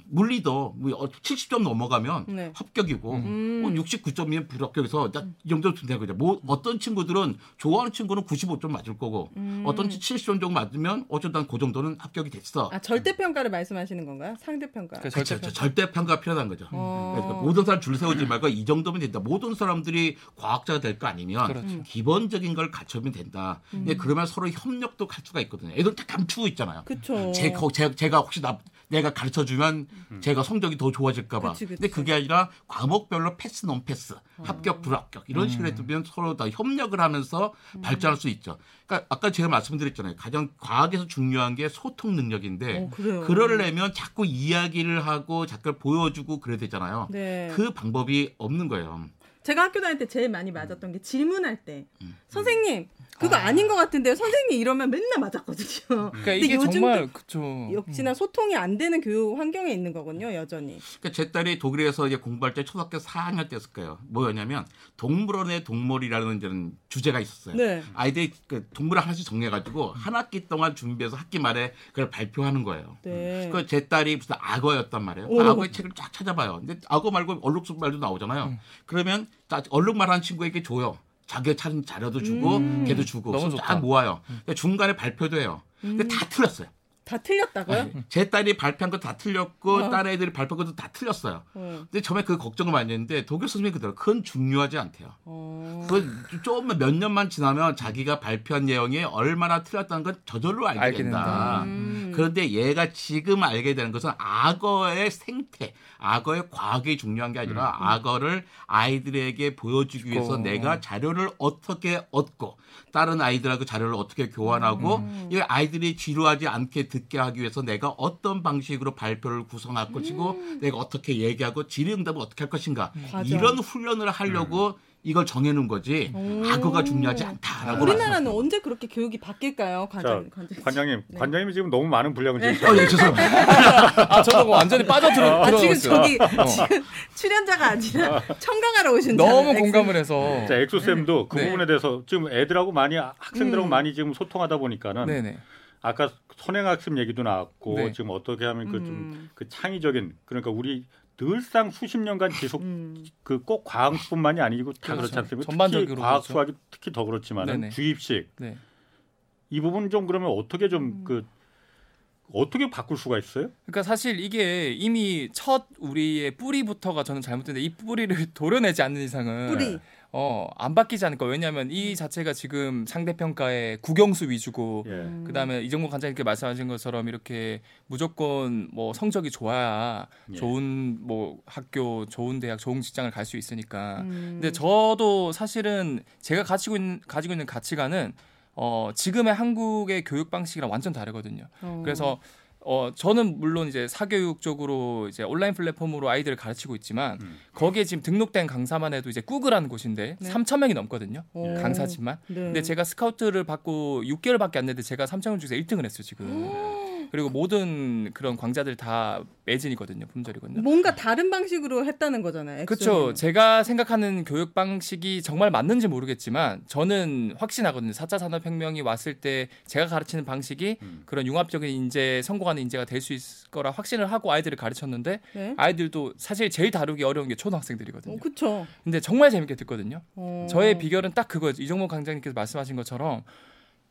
물리도 뭐 70점 넘어가면 네. 합격이고 음. 뭐 69점이면 불합격해서 딱이 정도 된다 그죠. 뭐 어떤 친구들은 좋아하는 친구는 95점 맞을 거고 음. 어떤 70점 정도 맞으면 어쩌다 그 정도는 합격이 됐어. 아 절대 평가를 말씀하시는 건가요? 상대 평가. 그 그렇죠. 절대 절대 평가 필요한 거죠. 어. 그러니까 모든 사람 줄 세우지 말고 이 정도면 된다. 모든 사람들이 과학자가 될 거 아니면 그렇죠. 기본적인 걸 갖추면 된다. 근데 그러면 서로 협력도 할 수가 있거든요. 애들 다 감추고 있잖아요. 그쵸. 제, 거- 제, 제가 혹시 나, 내가 가르쳐 주면 제가 성적이 더 좋아질까 봐. 그치, 그치. 근데 그게 아니라 과목별로 패스, 논 패스, 합격, 불합격 이런 식으로 해두면 서로 다 협력을 하면서 발전할 수 있죠. 그러니까 아까 제가 말씀드렸잖아요. 가장 과학에서 중요한 게 소통 능력인데 어. 그러려면 자꾸 이야기를 하고 자꾸 보여주고 그래야 되잖아요. 네. 그 방법이 없는 거예요. 제가 학교 다닐 때 제일 많이 맞았던 게 질문할 때 음. 선생님 그거 아. 닌것 같은데요. 선생님 이러면 맨날 맞았거든요. 그러니까 이게 정말 그죠. 역시나 소통이 안 되는 교육 환경에 있는 거군요, 여전히. 그러니까 제 딸이 독일에서 이제 공부할 때 초등학교 4학년 때였을 거예요. 뭐였냐면 동물원의 동물이라는 이제 주제가 있었어요. 네. 아이들이 그 동물을 하나씩 정해가지고 한 학기 동안 준비해서 학기 말에 그걸 발표하는 거예요. 네. 그제 딸이 무슨 악어였단 말이에요. 그 오. 악어의 책을 쫙 찾아봐요. 근데 악어 말고 얼룩말 말도 나오잖아요. 그러면 자, 얼룩말 하는 친구에게 줘요. 자기가 찾은 자료도 주고 음. 걔도 주고 좋다. 모아요. 근데 중간에 발표도 해요. 근데 다 틀렸어요. 다 틀렸다고요? 제 딸이 발표한 거 다 틀렸고 어. 딸 애들이 발표한 것도 다 틀렸어요. 어. 근데 처음에 그 걱정을 많이 했는데 독일 선생님이 그대로 그건 중요하지 않대요. 어. 그 조금만 몇 년만 지나면 자기가 발표한 내용이 얼마나 틀렸다는 건 저절로 알게, 알게 된다. 된다. 음. 그런데 얘가 지금 알게 되는 것은 악어의 생태, 악어의 과학이 중요한 게 아니라 악어를 아이들에게 보여주기 위해서 주고. 내가 자료를 어떻게 얻고 다른 아이들하고 자료를 어떻게 교환하고 이 아이들이 지루하지 않게 듣게 하기 위해서 내가 어떤 방식으로 발표를 구성할 것이고 내가 어떻게 얘기하고 질의응답을 어떻게 할 것인가 맞아. 이런 훈련을 하려고 이걸 정해놓은 거지 오. 악어가 중요하지 않다라고 우리나라는 말씀하셨어요. 언제 그렇게 교육이 바뀔까요, 자, 관장? 관장. 관장님, 네. 관장님이 지금 너무 많은 분량을 지금 어, 예, 죄송합니다. 아 저도 뭐 완전히 빠져들어 아 지금. 저기 지금 출연자가 아니라 청강하러 오신 너무 줄 공감을 해서. 자, 엑소쌤도 그 네. 부분에 대해서 지금 애들하고 많이 학생들하고 음. 많이 지금 소통하다 보니까는 네네. 아까 선행학습 얘기도 나왔고 네. 지금 어떻게 하면 그좀 음. 그 창의적인 그러니까 우리 늘상 수십 년간 지속 음. 그꼭 과학뿐만이 아니고 다 그렇죠. 그렇지 않습니까? 전반적으로 특히 과학 그렇죠. 수학이 특히 더 그렇지만 주입식 네. 이 부분 좀 그러면 어떻게 음. 좀그 어떻게 바꿀 수가 있어요? 그러니까 사실 이게 이미 첫 우리의 뿌리부터가 저는 잘못됐는데 이 뿌리를 도려내지 않는 이상은 뿌리. 어, 안 바뀌지 않을 거예요. 왜냐하면 이 자체가 지금 상대 평가의 국영수 위주고 예. 음. 그다음에 이정모 관장님께 말씀하신 것처럼 이렇게 무조건 뭐 성적이 좋아야 예. 좋은 뭐 학교, 좋은 대학, 좋은 직장을 갈 수 있으니까. 음. 근데 저도 사실은 제가 가지고 있는 가지고 있는 가치관은 어, 지금의 한국의 교육 방식이랑 완전 다르거든요. 어. 그래서 어 저는 물론 이제 사교육 쪽으로 이제 온라인 플랫폼으로 아이들을 가르치고 있지만 음. 거기에 지금 등록된 강사만 해도 이제 꾸그라는 곳인데 네. 3천 명이 넘거든요. 오. 강사지만. 네. 근데 제가 스카우트를 받고 6개월밖에 안 됐는데 제가 3천 명 중에서 1등을 했어요 지금. 그리고 모든 그런 광자들 다 매진이거든요 품절이거든요. 뭔가 다른 방식으로 했다는 거잖아요. 그렇죠. 제가 생각하는 교육 방식이 정말 맞는지 모르겠지만 저는 확신하거든요. 4차 산업혁명이 왔을 때 제가 가르치는 방식이 음. 그런 융합적인 인재, 성공하는 인재가 될 수 있을 거라 확신을 하고 아이들을 가르쳤는데 네. 아이들도 사실 제일 다루기 어려운 게 초등학생들이거든요. 어, 그렇죠. 근데 정말 재밌게 듣거든요. 어. 저의 비결은 딱 그거예요. 이종목 강장님께서 말씀하신 것처럼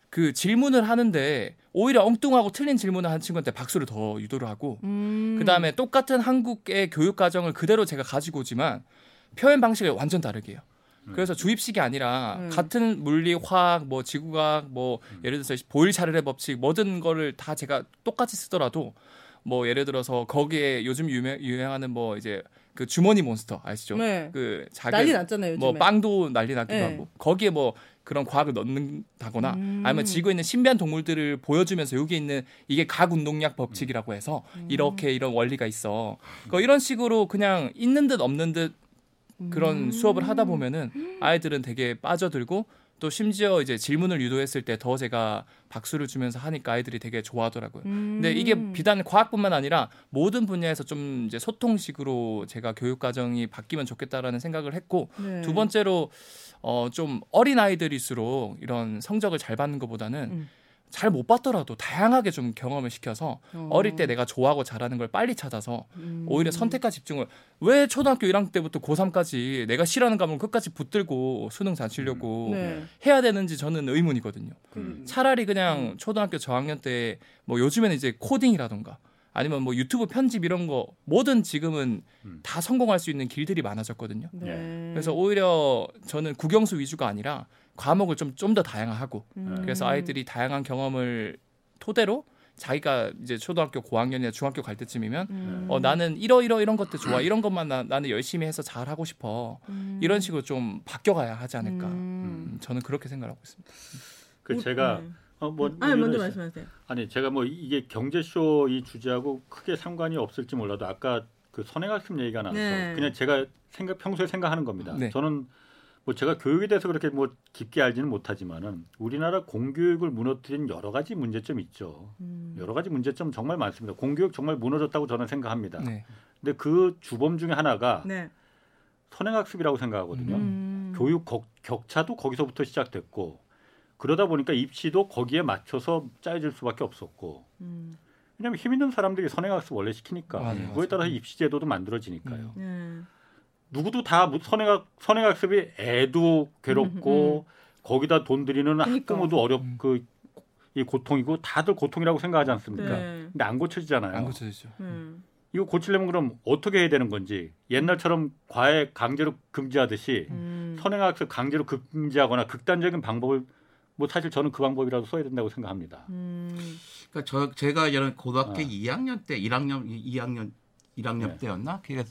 그 질문을 하는데 오히려 엉뚱하고 틀린 질문을 한 친구한테 박수를 더 유도를 하고 음. 그다음에 똑같은 한국의 교육 과정을 그대로 제가 가지고 오지만 표현 방식을 완전 다르게 해요. 그래서 주입식이 아니라 음. 같은 물리, 화학, 뭐 지구과학, 뭐 예를 들어서 보일 차례의 법칙 모든 거를 다 제가 똑같이 쓰더라도 뭐 예를 들어서 거기에 요즘 유명, 유행하는 뭐 이제 그 주머니 몬스터 아시죠? 네. 그 자기 난리 났잖아요. 요즘에. 뭐 빵도 난리 나기도 네. 하고 거기에 뭐 그런 과학을 넣는다거나 음. 아니면 지구에 있는 신비한 동물들을 보여주면서 여기 있는 이게 각 운동약 법칙이라고 해서 음. 이렇게 이런 원리가 있어. 그 이런 식으로 그냥 있는 듯 없는 듯 그런 음. 수업을 하다 보면은 아이들은 되게 빠져들고 또 심지어 이제 질문을 유도했을 때 더 제가 박수를 주면서 하니까 아이들이 되게 좋아하더라고요. 음. 근데 이게 비단 과학뿐만 아니라 모든 분야에서 좀 이제 소통식으로 제가 교육 과정이 바뀌면 좋겠다라는 생각을 했고 네. 두 번째로 어 좀 어린 아이들일수록 이런 성적을 잘 받는 것보다는 음. 잘 못 봤더라도 다양하게 좀 경험을 시켜서 어. 릴때 내가 좋아하고 잘하는 걸 빨리 찾아서 음. 오히려 선택과 집중을 왜 초등학교 1학년 때부터 고3까지 내가 싫어하는 과목을 끝까지 붙들고 수능 잘 치려고 네. 해야 되는지 저는 의문이거든요. 그- 차라리 그냥 초등학교 저학년 때 뭐 요즘에는 이제 코딩이라던가 아니면 뭐 유튜브 편집 이런 거 뭐든 지금은 음. 다 성공할 수 있는 길들이 많아졌거든요. 네. 그래서 오히려 저는 국영수 위주가 아니라 과목을 좀 좀 더 다양하고 음. 그래서 아이들이 다양한 경험을 토대로 자기가 이제 초등학교 고학년이나 중학교 갈 때쯤이면 음. 어 나는 이러 이러 이런 것들 좋아 이런 것만 나, 나는 열심히 해서 잘 하고 싶어 음. 이런 식으로 좀 바뀌어가야 하지 않을까 음. 음, 저는 그렇게 생각하고 있습니다. 그 우- 제가 네. 어, 뭐 아니 먼저 이런- 말씀하세요. 아니 제가 뭐 이게 경제 쇼 이 주제하고 크게 상관이 없을지 몰라도 아까 그 선행학습 얘기가 나와서 네. 그냥 제가 생각 평소에 생각하는 겁니다. 네. 저는 뭐 제가 교육에 대해서 그렇게 뭐 깊게 알지는 못하지만은 우리나라 공교육을 무너뜨린 여러 가지 문제점이 있죠. 음. 여러 가지 문제점 정말 많습니다. 공교육 정말 무너졌다고 저는 생각합니다. 네. 근데 그 주범 중에 하나가 네. 선행학습이라고 생각하거든요. 음. 교육 격, 격차도 거기서부터 시작됐고 그러다 보니까 입시도 거기에 맞춰서 짜여질 수밖에 없었고 음. 왜냐하면 힘 있는 사람들이 선행학습 원래 시키니까 맞아요, 그거에 맞아요. 따라서 입시 제도도 만들어지니까요. 네. 누구도 다 무- 선행학 선행학습이 애도 괴롭고 거기다 돈 들이는 음, 그러니까. 학부모도 어렵 음. 그이 고통이고 다들 고통이라고 생각하지 않습니까? 네. 근데 안 고쳐지잖아요. 안 고쳐지죠. 음. 이거 고치려면 그럼 어떻게 해야 되는 건지 옛날처럼 과외 강제로 금지하듯이 음. 선행학습 강제로 금지하거나 극단적인 방법을 뭐 사실 저는 그 방법이라도 써야 된다고 생각합니다. 음. 그러니까 저 제가 이런 고등학교 아. 2학년 때 1학년 2학년 1학년 네. 때였나? 그게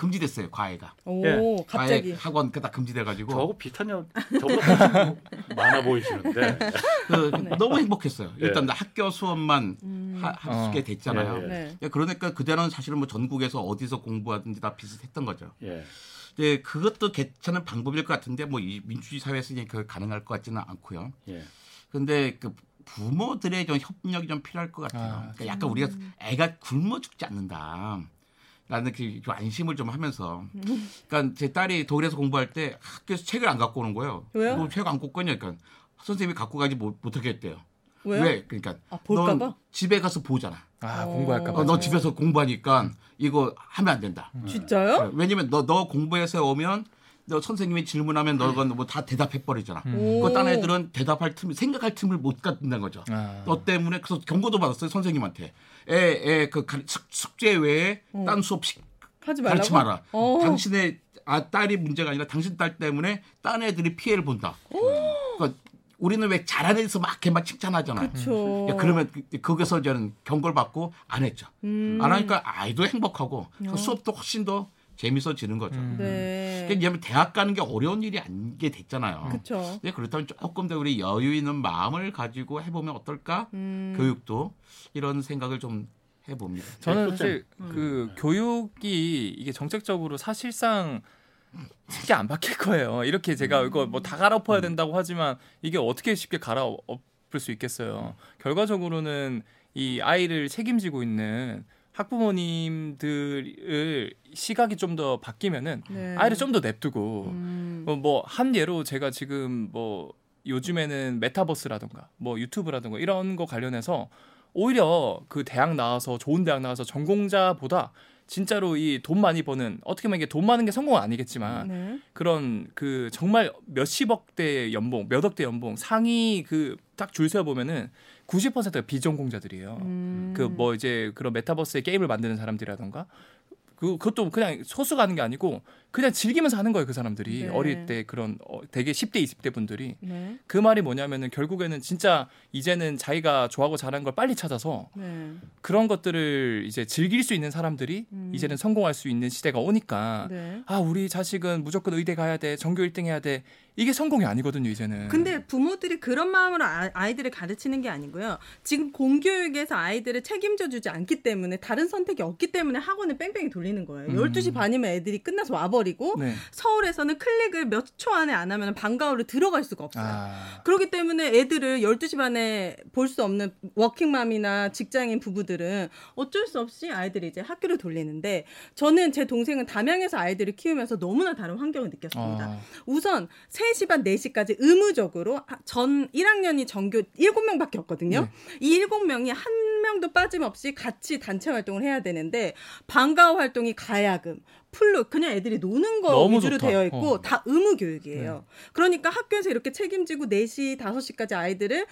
금지됐어요 과외가. 오 예. 갑자기 과외 학원 그다 금지돼가지고 저하고 비슷한 여 저보다 많아 보이시는데 그 너무 행복했어요. 예. 일단 학교 수업만 음. 하, 하게 어. 됐잖아요. 예, 예. 네. 예, 그러니까 그때는 사실은 뭐 전국에서 어디서 공부하든지 다 비슷했던 거죠. 예. 근데 그것도 괜찮은 방법일 것 같은데 뭐 이 민주주의 사회에서 이제 그 가능할 것 같지는 않고요. 예. 근데 그 부모들의 좀 협력이 좀 필요할 것 같아요. 아, 그러니까 약간 우리가 애가 굶어 죽지 않는다. 라는 그 안심을 좀 하면서. 그러니까 제 딸이 독일에서 공부할 때 학교에서 책을 안 갖고 오는 거예요. 왜요? 뭐책안 갖고 오냐. 그러니까 선생님이 갖고 가지 못, 못하겠대요. 왜요? 왜? 그러니까 아, 볼까 넌 봐? 집에 가서 보잖아. 아 어. 공부할까 어, 봐. 너 집에서 공부하니까 이거 하면 안 된다. 진짜요? 왜냐면 너, 너 공부해서 오면 너 선생님이 질문하면 너가 뭐다 대답해 버리잖아. 오. 그딴 애들은 대답할 틈, 생각할 틈을 못 갖는다는 거죠. 아. 너 때문에 그래서 경고도 받았어요 선생님한테. 애애그 숙제 외에 어. 딴 수업 시, 하지 말라고. 가르치 마라. 어. 당신의 아 딸이 문제가 아니라 당신 딸 때문에 딴 애들이 피해를 본다. 그러니까 우리는 왜 잘하는 애서 막 걔만 칭찬하잖아. 그렇죠. 야, 그러면 그- 거기서 저는 경고를 받고 안 했죠. 음. 안 하니까 아이도 행복하고 그 어. 수업도 훨씬 더 재밌어지는 거죠. 음. 네. 그러니까 왜냐면 대학 가는 게 어려운 일이 아니게 됐잖아요. 그렇죠. 네, 그렇다면 조금 더 우리 여유 있는 마음을 가지고 해보면 어떨까? 음. 교육도 이런 생각을 좀 해봅니다. 저는 엑소잼. 사실 그 교육이 이게 정책적으로 사실상 쉽게 안 바뀔 거예요. 이렇게 제가 이거 뭐 다 갈아엎어야 된다고 하지만 이게 어떻게 쉽게 갈아엎을 수 있겠어요. 결과적으로는 이 아이를 책임지고 있는 학부모님들을 시각이 좀 더 바뀌면은 네. 아이를 좀 더 냅두고 음. 뭐한 예로 제가 지금 뭐 요즘에는 메타버스라든가 뭐 유튜브라든가 이런 거 관련해서 오히려 그 대학 나와서 좋은 대학 나와서 전공자보다 진짜로 이 돈 많이 버는 어떻게 보면 이게 돈 많은 게 성공은 아니겠지만 네. 그런 그 정말 몇십억 대 연봉, 몇억 대 연봉 상위 그 딱 줄 세어 보면은 90%가 비전공자들이에요. 음. 그뭐 이제 그런 메타버스의 게임을 만드는 사람들이라던가 그 그것도 그냥 소수가 하는 게 아니고 그냥 즐기면서 하는 거예요 그 사람들이 네. 어릴 때 그런 어, 되게 10대 20대 분들이 네. 그 말이 뭐냐면은 결국에는 진짜 이제는 자기가 좋아하고 잘하는 걸 빨리 찾아서 네. 그런 것들을 이제 즐길 수 있는 사람들이 음. 이제는 성공할 수 있는 시대가 오니까 네. 아 우리 자식은 무조건 의대 가야 돼 전교 1등 해야 돼 이게 성공이 아니거든요 이제는 근데 부모들이 그런 마음으로 아, 아이들을 가르치는 게 아니고요. 지금 공교육에서 아이들을 책임져 주지 않기 때문에 다른 선택이 없기 때문에 학원을 뺑뺑이 돌리는 거예요. 음. 12시 반이면 애들이 끝나서 와버려. 가버리고 네. 서울에서는 클릭을 몇 초 안에 안 하면 방과후로 들어갈 수가 없어요. 아. 그렇기 때문에 애들을 12시 반에 볼 수 없는 워킹맘이나 직장인 부부들은 어쩔 수 없이 아이들이 이제 학교를 돌리는데 저는 제 동생은 담양에서 아이들을 키우면서 너무나 다른 환경을 느꼈습니다. 아. 우선 3시 반 4시까지 의무적으로 전 1학년이 전교 7명밖에 없거든요. 네. 이 7명이 한 명도 빠짐없이 같이 단체 활동을 해야 되는데 방과후 활동이 가야금, 플루 그냥 애들이 노는 거 위주로 좋다. 되어 있고 어. 다 의무 교육이에요. 그러니까 학교에서 이렇게 책임지고 4시, 5시까지 아이들을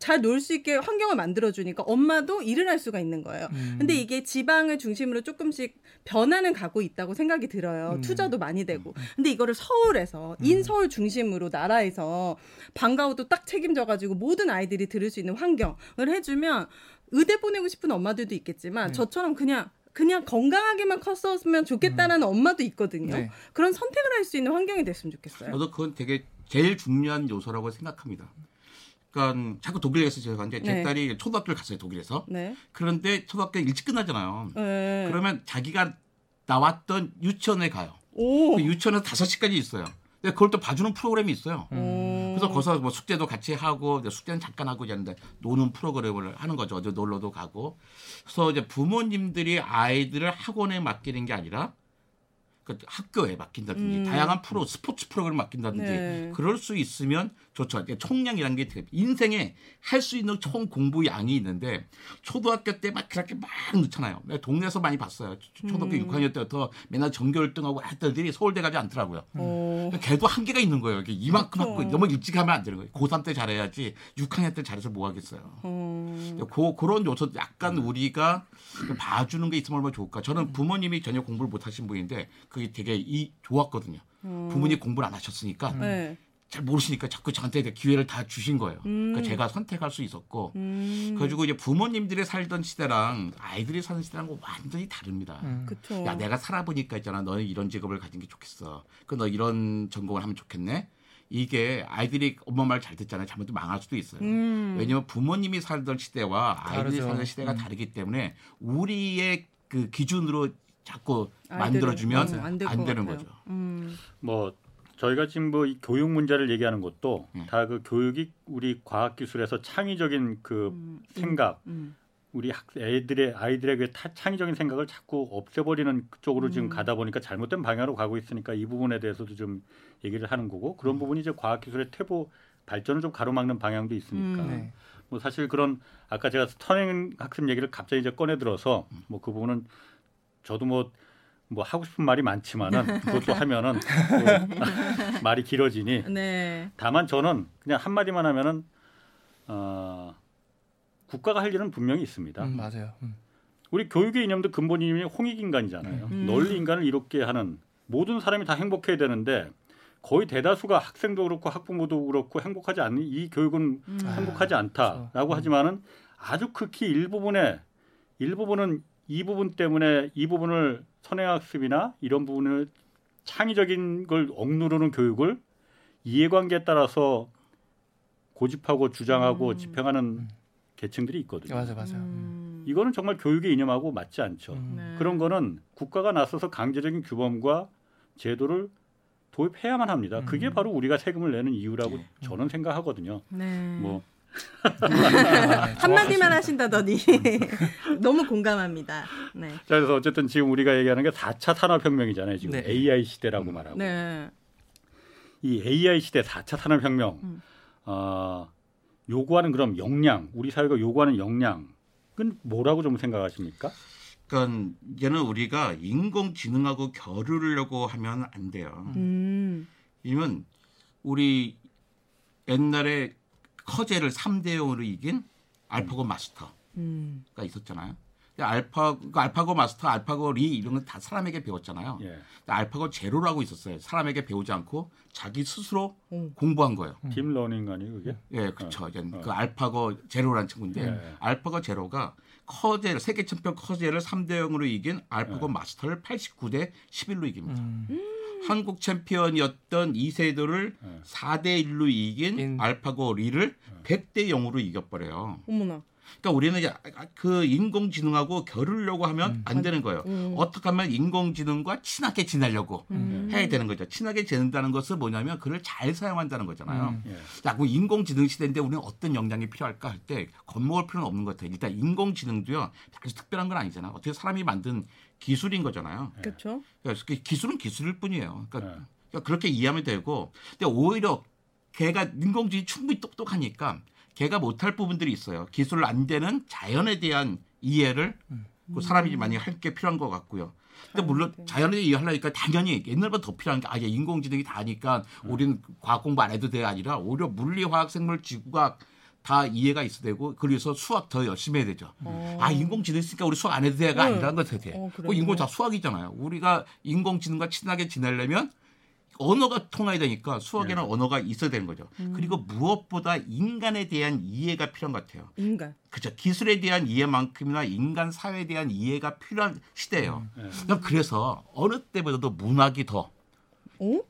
잘 놀 수 있게 환경을 만들어 주니까 엄마도 일을 할 수가 있는 거예요. 음. 근데 이게 지방을 중심으로 조금씩 변화는 가고 있다고 생각이 들어요. 음. 투자도 많이 되고. 근데 이거를 서울에서 인서울 중심으로 나라에서 방과후도 딱 책임져 가지고 모든 아이들이 들을 수 있는 환경을 해 주면 의대 보내고 싶은 엄마들도 있겠지만 네. 저처럼 그냥 그냥 건강하게만 컸었으면 좋겠다라는 엄마도 있거든요. 네. 그런 선택을 할 수 있는 환경이 됐으면 좋겠어요. 저도 그건 되게 제일 중요한 요소라고 생각합니다. 그러니까 자꾸 독일에서 제가 갔는데 제 네. 딸이 초등학교를 갔어요 독일에서. 네. 그런데 초등학교 일찍 끝나잖아요. 네. 그러면 자기가 나왔던 유치원에 가요. 오. 그 유치원은 5시까지 있어요. 근데 그걸 또 봐주는 프로그램이 있어요. 오. 그래서 거기서 뭐 숙제도 같이 하고 숙제는 잠깐 하고 이랬는데 노는 프로그램을 하는 거죠. 어디 놀러도 가고. 그래서 이제 부모님들이 아이들을 학원에 맡기는 게 아니라 그 학교에 맡긴다든지 음. 다양한 프로 스포츠 프로그램 맡긴다든지 네. 그럴 수 있으면 좋죠. 총량이라는 게 인생에 할 수 있는 총 공부 양이 있는데 초등학교 때 막 그렇게 막 넣잖아요. 내가 동네에서 많이 봤어요. 초- 초등학교 음. 6학년 때부터 맨날 전교 1등하고 했던 이 서울대 가지 않더라고요. 오. 걔도 한계가 있는 거예요. 이게 이만큼 그렇죠. 하고 너무 일찍 하면 안 되는 거예요. 고3 때 잘해야지 6학년 때 잘해서 뭐 하겠어요. 어. 고, 그런 요소 약간 우리가 좀 봐주는 게 있으면 얼마나 좋을까. 저는 부모님이 전혀 공부를 못 하신 분인데 그게 되게 이 좋았거든요. 부모님 공부를 안 하셨으니까 네. 잘 모르시니까 자꾸 저한테 기회를 다 주신 거예요. 음. 그러니까 제가 선택할 수 있었고 음. 그래가지고 이제 부모님들이 살던 시대랑 아이들이 사는 시대랑 완전히 다릅니다. 음. 그쵸. 야 내가 살아보니까 있잖아 너는 이런 직업을 가진 게 좋겠어 그 너 이런 전공을 하면 좋겠네 이게 아이들이 엄마 말 잘 듣잖아요 잘못하면 망할 수도 있어요 음. 왜냐면 부모님이 살던 시대와 아이들이 다르죠. 살던 시대가 음. 다르기 때문에 우리의 그 기준으로 자꾸 만들어주면 어, 안, 될것 되는 같아요. 거죠 음. 뭐 저희가 지금 뭐 이 교육 문제를 얘기하는 것도 음. 다그 교육이 우리 과학 기술에서 창의적인 그 음. 생각 음. 우리 학 애들의 아이들의 그 타- 창의적인 생각을 자꾸 없애버리는 쪽으로 지금 음. 가다 보니까 잘못된 방향으로 가고 있으니까 이 부분에 대해서도 좀 얘기를 하는 거고 음. 그런 부분이 이제 과학 기술의 퇴보 발전을 좀 가로막는 방향도 있으니까 음. 네. 뭐 사실 그런 아까 제가 선행 학습 얘기를 갑자기 이제 꺼내 들어서 뭐 그 부분은 저도 뭐 뭐 하고 싶은 말이 많지만은 그것도 하면은 또 말이 길어지니 네. 다만 저는 그냥 한 마디만 하면은 어, 국가가 할 일은 분명히 있습니다. 음, 맞아요. 음. 우리 교육의 이념도 근본 이념이 홍익 인간이잖아요. 음. 널리 인간을 이롭게 하는 모든 사람이 다 행복해야 되는데 거의 대다수가 학생도 그렇고 학부모도 그렇고 행복하지 않는 이 교육은 음. 행복하지 않다라고 그렇죠. 하지만은 아주 극히 일부분에 일부분은 이 부분 때문에 이 부분을 선행학습이나 이런 부분을 창의적인 걸 억누르는 교육을 이해관계에 따라서 고집하고 주장하고 음. 집행하는 음. 계층들이 있거든요. 맞아, 맞아요. 음. 이거는 정말 교육의 이념하고 맞지 않죠. 음. 네. 그런 거는 국가가 나서서 강제적인 규범과 제도를 도입해야만 합니다. 그게 음. 바로 우리가 세금을 내는 이유라고 네. 저는 생각하거든요. 네. 뭐 아, 한마디만 하신다더니 너무 공감합니다. 네. 자, 그래서 어쨌든 지금 우리가 얘기하는 게 4차 산업혁명이잖아요. 지금 네. AI 시대라고 말하고. 네. 이 AI 시대 4차 산업혁명, 음. 어, 요구하는 그럼 역량, 우리 사회가 요구하는 역량은 뭐라고 좀 생각하십니까? 그러니까 이제는 우리가 인공지능하고 겨루려고 하면 안 돼요 음. 왜냐면 우리 옛날에 커제를 3대 0으로 이긴 알파고 마스터가 음. 있었잖아요. 알파 그 알파고 마스터, 알파고 리 이런 건 다 사람에게 배웠잖아요. 예. 알파고 제로라고 있었어요. 사람에게 배우지 않고 자기 스스로 오. 공부한 거예요. deep learning 아니에요, 그게? 예, 그렇죠. 이제 어. 그 알파고 제로라는 친구인데 예. 알파고 제로가 커제 세계 챔피언 커제를 3대 0으로 이긴 알파고 마스터를 89대 11로 이깁니다. 음. 한국 챔피언이었던 이세돌을 네. 4대 1로 이긴 인- 알파고 리를 100대 0으로 이겨버려요. 어머나. 그러니까 우리는 이제 그 인공지능하고 겨루려고 하면 음. 안 되는 거예요. 음. 어떻게 하면 인공지능과 친하게 지내려고 음. 해야 되는 거죠. 친하게 지낸다는 것은 뭐냐면 그를 잘 사용한다는 거잖아요. 음. 예. 자, 그 인공지능 시대인데 우리는 어떤 역량이 필요할까 할 때 겁먹을 필요는 없는 것 같아요. 일단 인공지능도요 아주 특별한 건 아니잖아. 어떻게 사람이 만든 기술인 거잖아요. 그렇죠. 그러니까 그 기술은 기술일 뿐이에요. 그러니까, 네. 그러니까 그렇게 이해하면 되고, 근데 오히려 걔가 인공지능이 충분히 똑똑하니까 걔가 못할 부분들이 있어요. 기술 안 되는 자연에 대한 이해를 그 사람이 많이 할 게 필요한 것 같고요. 근데 물론. 자연에 이해하려니까 당연히 옛날보다 더 필요한 게 아예 인공지능이 다 하니까 우리는 과학 공부 안 해도 돼 아니라 오히려 물리, 화학, 생물, 지구과학 다 이해가 있어야 되고 그래서 수학 더 열심히 해야 되죠. 어. 아 인공지능 있으니까 우리 수학 안 해도 돼가 네. 아니라는 것 같아요. 어, 그 그래요? 인공 다 수학이잖아요. 우리가 인공지능과 친하게 지내려면 언어가 통해야 되니까 수학에는 네. 언어가 있어야 되는 거죠. 음. 그리고 무엇보다 인간에 대한 이해가 필요한 것 같아요. 인간. 그죠. 기술에 대한 이해만큼이나 인간 사회에 대한 이해가 필요한 시대예요. 예. 그럼 그래서 어느 때보다도 문학이 더 어?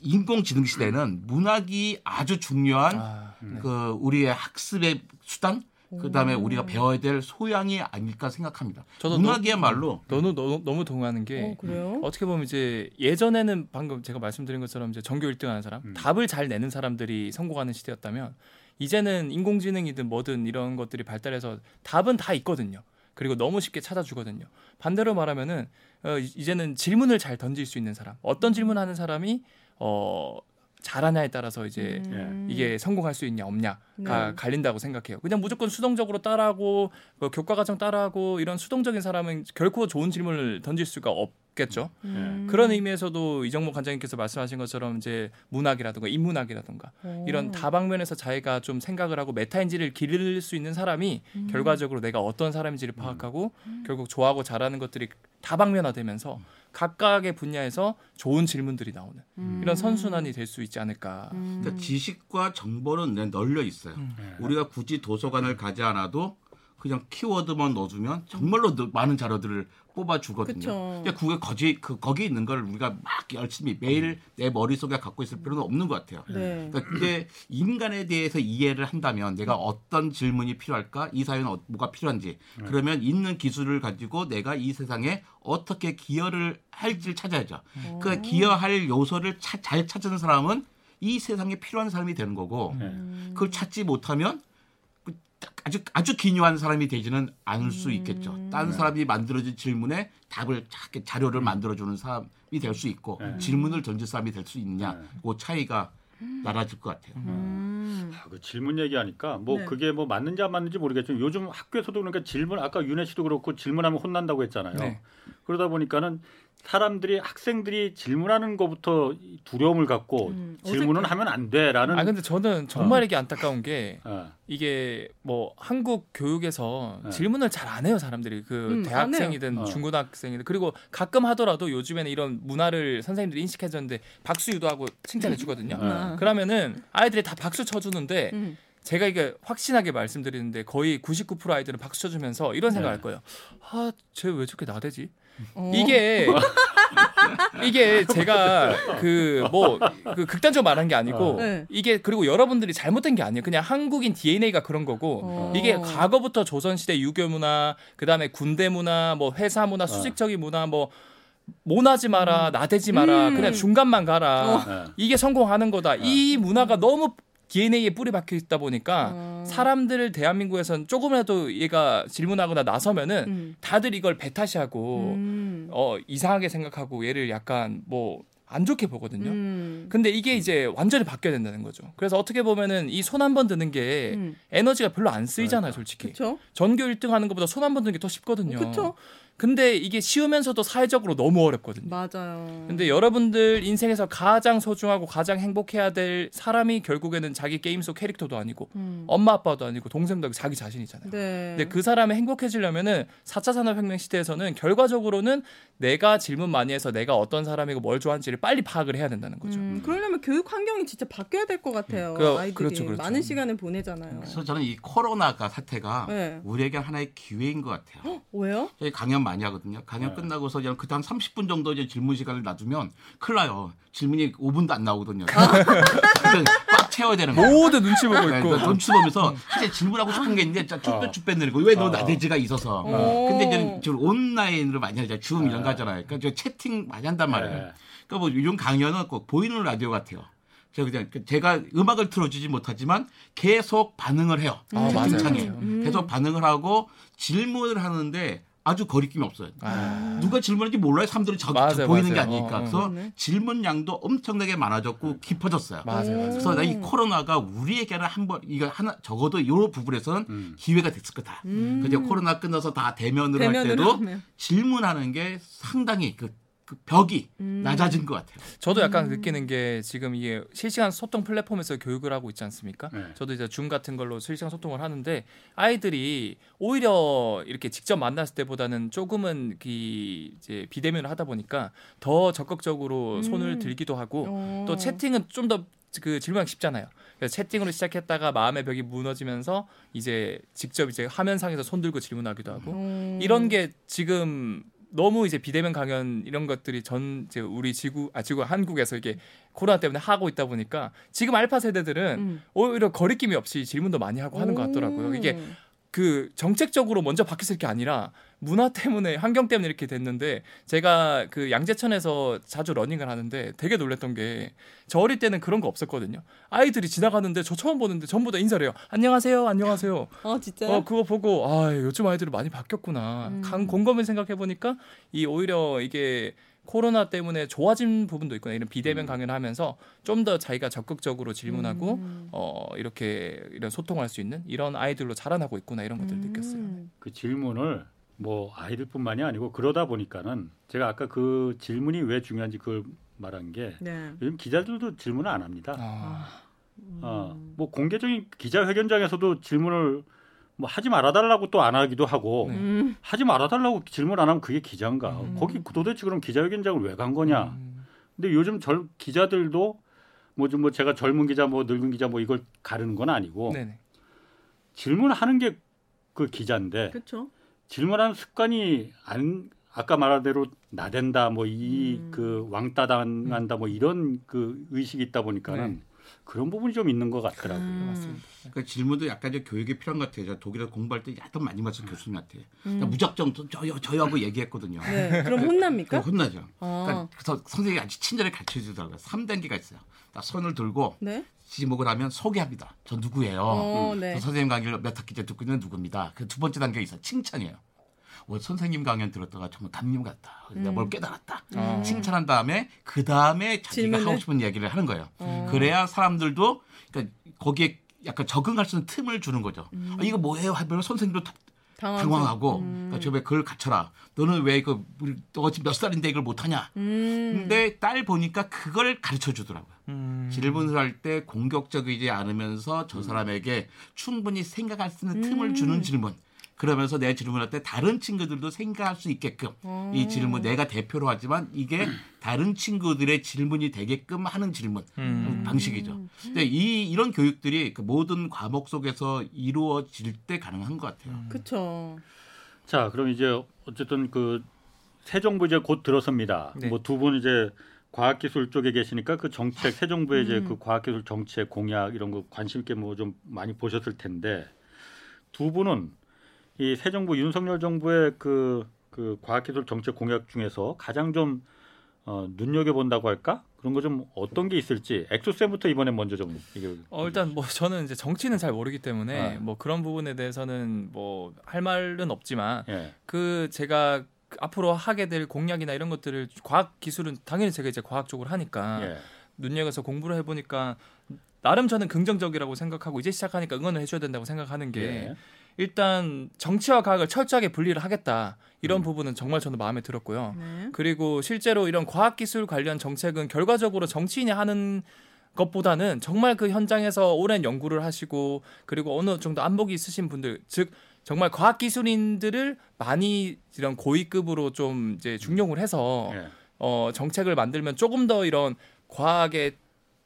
인공지능 시대는 문학이 아주 중요한 아, 네. 그 우리의 학습의 수단 그다음에 우리가 배워야 될 소양이 아닐까 생각합니다. 저도 문학이야말로 너무 너무 너무 동의하는 게 어, 그래요? 어떻게 보면 이제 예전에는 방금 제가 말씀드린 것처럼 이제 전교 1등하는 사람, 음. 답을 잘 내는 사람들이 성공하는 시대였다면 이제는 인공지능이든 뭐든 이런 것들이 발달해서 답은 다 있거든요. 그리고 너무 쉽게 찾아주거든요. 반대로 말하면은 어, 이- 이제는 질문을 잘 던질 수 있는 사람, 어떤 질문하는 사람이 어 잘하냐에 따라서 이제 음. 이게 성공할 수 있냐 없냐가 네. 갈린다고 생각해요. 그냥 무조건 수동적으로 따라하고 그 교과 과정 따라하고 이런 수동적인 사람은 결코 좋은 질문을 던질 수가 없 겠죠. 음. 그런 의미에서도 이정목 관장님께서 말씀하신 것처럼 이제 문학이라든가 인문학이라든가 어. 이런 다방면에서 자기가 좀 생각을 하고 메타인지를 기를 수 있는 사람이 음. 결과적으로 내가 어떤 사람인지를 파악하고 결국 좋아하고 잘하는 것들이 다방면화되면서 각각의 분야에서 좋은 질문들이 나오는 음. 이런 선순환이 될 수 있지 않을까. 음. 그러니까 지식과 정보는 널려 있어요. 예. 우리가 굳이 도서관을 가지 않아도 그냥 키워드만 넣어주면 정말로 너- 많은 자료들을 뽑아 주거든요. 그쵸. 근데 그게 거기 그 거기 있는 걸 우리가 막 열심히 매일 내 머릿속에 갖고 있을 필요는 없는 것 같아요. 네. 그러니까 근데 인간에 대해서 이해를 한다면 내가 어떤 질문이 필요할까, 이 사회는 어- 뭐가 필요한지, 그러면 있는 기술을 가지고 내가 이 세상에 어떻게 기여를 할지를 찾아야죠. 그 기여할 요소를 차- 잘 찾은 사람은 이 세상에 필요한 사람이 되는 거고, 예. 그걸 찾지 못하면 그딱 아주 아주 기묘한 사람이 되지는 않을 수 있겠죠. 다른 사람이 만들어진 질문에 답을 자- 자료를 만들어주는 사람이 될 수 있고 네. 질문을 던질 사람이 될 수 있느냐, 네. 그 차이가 나라질 것 같아요. 음. 아, 그 질문 얘기하니까 뭐 네. 그게 뭐 맞는지 안 맞는지 모르겠지만 요즘 학교에서도 그러니까 질문 아까 윤혜 씨도 그렇고 질문하면 혼난다고 했잖아요. 네. 그러다 보니까는 사람들이 학생들이 질문하는 것부터 두려움을 갖고 음, 질문은 어색해. 하면 안 돼라는 아 근데 저는 정말 어. 이게 안타까운 게 어, 이게 뭐 한국 교육에서 네. 질문을 잘 안 해요 사람들이 그 음, 대학생이든. 어. 중고등학생이든 그리고 가끔 하더라도 요즘에는 이런 문화를 선생님들이 인식해줬는데 박수 유도하고 칭찬해 주거든요. 네. 아. 그러면은 아이들이 다 박수 쳐주는데 음. 제가 이게 확신하게 말씀드리는데 거의 99% 아이들은 박수 쳐주면서 이런 생각할 네. 거예요. 아, 쟤 왜 저렇게 나대지? 어. 이게 이게 제가 그 뭐 그 극단적으로 말한 게 아니고 어. 네. 이게 그리고 여러분들이 잘못된 게 아니에요. 그냥 한국인 DNA가 그런 거고 어. 이게 과거부터 조선 시대 유교 문화, 그다음에 군대 문화, 뭐 회사 문화, 수직적인 문화 뭐 모나지 마라, 나대지 마라, 음. 그냥 중간만 가라. 어. 네. 이게 성공하는 거다. 이 문화가 너무 DNA에 뿌리 박혀 있다 보니까 어. 사람들 대한민국에선 조금이라도 얘가 질문하거나 나서면은 음. 다들 이걸 배타시하고 음. 어 이상하게 생각하고 얘를 약간 뭐 안 좋게 보거든요. 음. 근데 이게 이제 완전히 바뀌어야 된다는 거죠. 그래서 어떻게 보면은 이 손 한 번 드는 게 음. 에너지가 별로 안 쓰이잖아요, 솔직히. 그쵸? 전교 1등 하는 것보다 손 한 번 드는 게 더 쉽거든요. 그쵸? 근데 이게 쉬우면서도 사회적으로 너무 어렵거든요. 맞아요. 근데 여러분들 인생에서 가장 소중하고 가장 행복해야 될 사람이 결국에는 자기 게임 속 캐릭터도 아니고 음. 엄마 아빠도 아니고 동생도 아니고 자기 자신이잖아요. 네. 근데 그 사람이 행복해지려면은 4차 산업혁명 시대에서는 결과적으로는 내가 질문 많이 해서 내가 어떤 사람이고 뭘 좋아하는지를 빨리 파악을 해야 된다는 거죠. 음, 그러려면 교육 환경이 진짜 바뀌어야 될 것 같아요. 그- 아이들이 그렇죠, 그렇죠. 많은 시간을 보내잖아요. 그래서 저는 이 코로나가 사태가 네. 우리에게 하나의 기회인 것 같아요. 왜요? 저희 강연 많이 하거든요. 강연 네. 끝나고서 그냥 그한 30분 정도 이제 질문 시간을 놔두면 큰일 나요. 질문이 5분도 안 나오거든요. 아. 꽉 채워야 되는 거야. 모두 눈치 보고 네, 있고. 그 눈치 보면서 사실 질문하고 싶은 게 있는데 쭈뼛쭈뼛 내리고 왜너 어. 나대지가 있어서. 어. 근데 이제 지금 온라인으로 많이 하잖아요. 줌 이런 네. 거 하잖아요. 그러니까 저 채팅 많이 한단 말이에요. 네. 그러니까 뭐 이런 강연은 꼭 보이는 라디오 같아요. 제가 그냥 제가 음악을 틀어주지 못하지만 계속 반응을 해요. 아, 채팅창에 맞아요. 계속 반응을 하고 질문을 하는데 아주 거리낌이 없어요. 아, 누가 질문할지 몰라요. 사람들이 저, 맞아요, 저 보이는 게 맞아요. 아니니까. 어, 어. 그래서 네. 질문량도 엄청나게 많아졌고 깊어졌어요. 맞아요, 맞아요. 그래서 나이 코로나가 우리에게는 한 번 이거 하나 적어도 이 부분에서는 음. 기회가 됐을 거다. 음. 그죠? 코로나 끝나서 다 대면으로, 할 대면으로 때도 하면. 질문하는 게 상당히 그, 그 벽이 음. 낮아진 것 같아요. 저도 약간 느끼는 게 지금 이게 실시간 소통 플랫폼에서 교육을 하고 있지 않습니까? 네. 저도 이제 줌 같은 걸로 실시간 소통을 하는데 아이들이 오히려 이렇게 직접 만났을 때보다는 조금은 그 이제 비대면을 하다 보니까 더 적극적으로 음. 손을 들기도 하고 어. 또 채팅은 좀더 그 질문하기 쉽잖아요. 그래서 채팅으로 시작했다가 마음의 벽이 무너지면서 이제 직접 이제 화면상에서 손 들고 질문하기도 하고 어. 이런 게 지금 너무 이제 비대면 강연 이런 것들이 전 이제 우리 지구 아 지구 한국에서 이게 코로나 때문에 하고 있다 보니까 지금 알파 세대들은 음. 오히려 거리낌이 없이 질문도 많이 하고 하는 것 같더라고요. 이게 그 정책적으로 먼저 바뀌었을 게 아니라 문화 때문에 환경 때문에 이렇게 됐는데 제가 그 양재천에서 자주 러닝을 하는데 되게 놀랬던 게 저 어릴 때는 그런 거 없었거든요. 아이들이 지나가는데 저 처음 보는데 전부 다 인사를 해요. 안녕하세요, 안녕하세요. 어 진짜요? 어 그거 보고 아 요즘 아이들이 많이 바뀌었구나. 음. 강 곰곰이 생각해 보니까 이 오히려 이게 코로나 때문에 좋아진 부분도 있구나. 이런 비대면 음. 강연하면서 좀 더 자기가 적극적으로 질문하고 음. 어 이렇게 이런 소통할 수 있는 이런 아이들로 자라나고 있구나 이런 것들 을 느꼈어요. 음. 그 질문을 뭐 아이들뿐만이 아니고 그러다 보니까는 제가 아까 그 질문이 왜 중요한지 그걸 말한 게 네. 요즘 기자들도 질문을 안 합니다. 아, 어, 뭐 공개적인 기자회견장에서도 질문을 뭐 하지 말아달라고 또 안 하기도 하고 네. 음. 하지 말아달라고 질문 안 하면 그게 기자인가? 음. 거기 도대체 그럼 기자회견장을 왜 간 거냐? 음. 근데 요즘 절 기자들도 뭐좀뭐 제가 젊은 기자 뭐 늙은 기자 뭐 이걸 가르는 건 아니고 네네. 질문하는 게 그 기자인데 그렇죠. 질문하는 습관이 안 아까 말한 대로 나댄다 뭐이 음. 그 왕따 당한다 뭐 이런 그 의식이 있다 보니까는 네. 그런 부분이 좀 있는 것 같더라고요. 음. 맞습니다. 그 질문도 약간 좀 교육이 필요한 것 같아요. 제가 독일에서 공부할 때 약간 많이 맞은 교수님한테 음. 그냥 무작정 저- 저요 저요 하고 얘기했거든요. 네. 그럼 혼납니까? 혼나죠. 어. 그러니까 그래서 선생님이 아주 친절히 가르쳐 주더라고요. 3단계가 있어요. 딱 손을 들고 네. 지목을 하면 소개합니다. 저 누구예요? 어, 음. 네. 저 선생님 강의를 몇 학기째 듣고 있는 누구입니다. 그 두 번째 단계가 있어요. 칭찬이에요. 어, 선생님 강연 들었다가 정말 담임 같다. 내가 음. 뭘 깨달았다. 아. 칭찬한 다음에 그 다음에 자기가 질문을? 하고 싶은 이야기를 하는 거예요. 어. 그래야 사람들도 그러니까 거기에 약간 적응할 수 있는 틈을 주는 거죠. 음. 아, 이거 뭐예요? 하면 선생님도 당황. 당황하고 음. 그러니까 저왜 그걸 갖춰라. 너는 왜 이거 우리 너 지금 몇 살인데 이걸 못하냐? 음. 근데 딸 보니까 그걸 가르쳐 주더라고요. 음. 질문을 할 때 공격적이지 않으면서 저 사람에게 충분히 생각할 수 있는 틈을 음. 주는 질문. 그러면서 내 질문할 때 다른 친구들도 생각할 수 있게끔 어. 이 질문 내가 대표로 하지만 이게 다른 친구들의 질문이 되게끔 하는 질문 음. 방식이죠. 근데 이 이런 교육들이 그 모든 과목 속에서 이루어질 때 가능한 것 같아요. 그렇죠. 자, 그럼 이제 어쨌든 그 새 정부 이제 곧 들어섭니다. 네. 뭐두 분 이제 과학기술 쪽에 계시니까 그 정책 새 정부의 이제 음. 그 과학기술 정책 공약 이런 거 관심 있게 뭐 좀 많이 보셨을 텐데 두 분은 이 새 정부 윤석열 정부의 그, 그 과학기술 정책 공약 중에서 가장 좀 어, 눈여겨 본다고 할까 그런 거 좀 어떤 게 있을지 엑소쌤부터 이번에 먼저 좀 이게 어, 일단 뭐 저는 이제 정치는 잘 모르기 때문에 네. 뭐 그런 부분에 대해서는 뭐 할 말은 없지만 예. 그 제가 그 앞으로 하게 될 공약이나 이런 것들을 과학 기술은 당연히 제가 이제 과학 쪽으로 하니까 예. 눈여겨서 공부를 해보니까 나름 저는 긍정적이라고 생각하고 이제 시작하니까 응원을 해줘야 된다고 생각하는 게 예. 일단 정치와 과학을 철저하게 분리를 하겠다 이런 음. 부분은 정말 저는 마음에 들었고요. 네. 그리고 실제로 이런 과학 기술 관련 정책은 결과적으로 정치인이 하는 것보다는 정말 그 현장에서 오랜 연구를 하시고 그리고 어느 정도 안목이 있으신 분들 즉 정말 과학 기술인들을 많이 이런 고위급으로 좀 이제 중용을 해서 예. 어, 정책을 만들면 조금 더 이런 과학에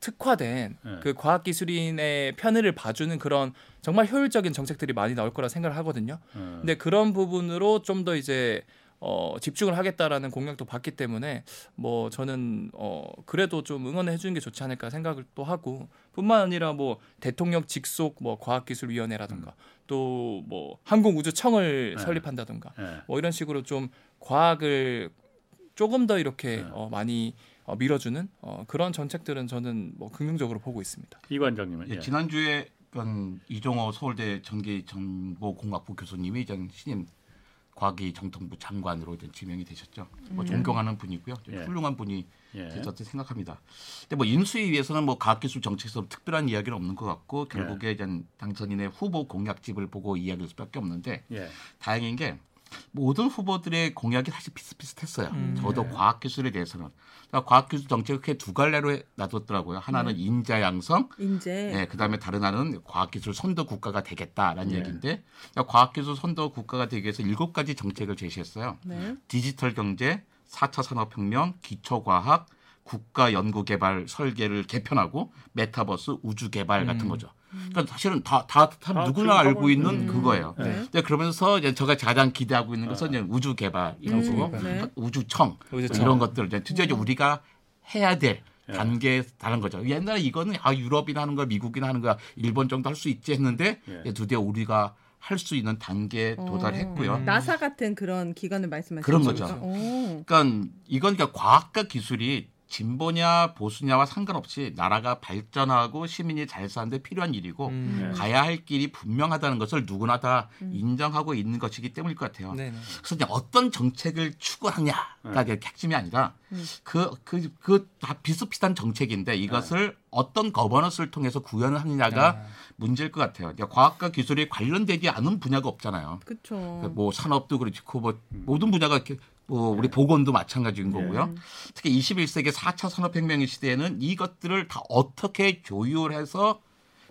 특화된 네. 그 과학기술인의 편의를 봐주는 그런 정말 효율적인 정책들이 많이 나올 거라 생각을 하거든요. 어. 근데 그런 부분으로 좀 더 이제 어, 집중을 하겠다라는 공약도 받기 때문에 뭐 저는 어, 그래도 좀 응원해 주는 게 좋지 않을까 생각을 또 하고 뿐만 아니라 뭐 대통령 직속 뭐 과학기술위원회라든가 또뭐 항공우주청을 네. 설립한다든가 예. 뭐 이런 식으로 좀 과학을 조금 더 이렇게 네. 어, 많이 어, 밀어주는 어, 그런 정책들은 저는 뭐 긍정적으로 보고 있습니다. 이 관장님은 예, 예. 지난주에 그 이종호 서울대 전기 정보공학부 교수님이 전 신임 과학기 정통부 장관으로 이제 지명이 되셨죠. 뭐 존경하는 분이고요. 좀 예. 훌륭한 분이 예. 되셨다 생각합니다. 근데 뭐 인수위 위해서는 뭐 과학기술 정책에서 특별한 이야기는 없는 것 같고 예. 결국에 이제 당선인의 후보 공약집을 보고 이야기할 수밖에 없는데 예. 다행인 게 모든 후보들의 공약이 사실 비슷비슷했어요. 음. 저도 과학기술에 대해서는 그러니까 과학기술 정책을 크게 두 갈래로 해- 놔뒀더라고요. 하나는 네. 인자 양성, 인재. 네, 그다음에 다른 하나는 과학기술 선도 국가가 되겠다라는 네. 얘기인데 그러니까 과학기술 선도 국가가 되기 위해서 일곱 가지 정책을 제시했어요. 네. 디지털 경제, 4차 산업혁명, 기초과학, 국가 연구개발 설계를 개편하고 메타버스 우주 개발 같은 음. 거죠. 그러니까 사실은 다, 다, 다 다 누구나 알고 있는 있는 그거예요. 네. 근데 그러면서 이제 제가 가장 기대하고 있는 것은 어. 이제 우주 개발이라고 음, 고 네. 우주청 우주청. 이런 것들 이제 드디어 이제 우리가 해야 될 예. 단계에 다다른 거죠. 옛날에 이거는 아 유럽이나 하는 거야, 미국이나 하는 거야, 일본 정도 할 수 있지 했는데 예. 이제 드디어 우리가 할 수 있는 단계에 도달했고요. 음. 나사 같은 그런 기관을 말씀하시는 그런 거죠. 오. 그러니까 이건 그러니까 과학과 기술이 진보냐 보수냐와 상관없이 나라가 발전하고 시민이 잘 사는데 필요한 일이고 음. 가야 할 길이 분명하다는 것을 누구나 다 인정하고 있는 것이기 때문일 것 같아요. 네네. 그래서 이제 어떤 정책을 추구하냐가 이제 핵심이 아니라 그 그 그 다 비슷비슷한 정책인데 이것을 어떤 거버넌스를 통해서 구현을 하느냐가 아. 문제일 것 같아요. 그러니까 과학과 기술이 관련되지 않은 분야가 없잖아요. 그렇죠. 그뭐 산업도 그렇고 뭐 모든 분야가 이렇게 뭐 우리 보건도 마찬가지인 거고요. 특히 21세기 4차 산업혁명의 시대에는 이것들을 다 어떻게 조율해서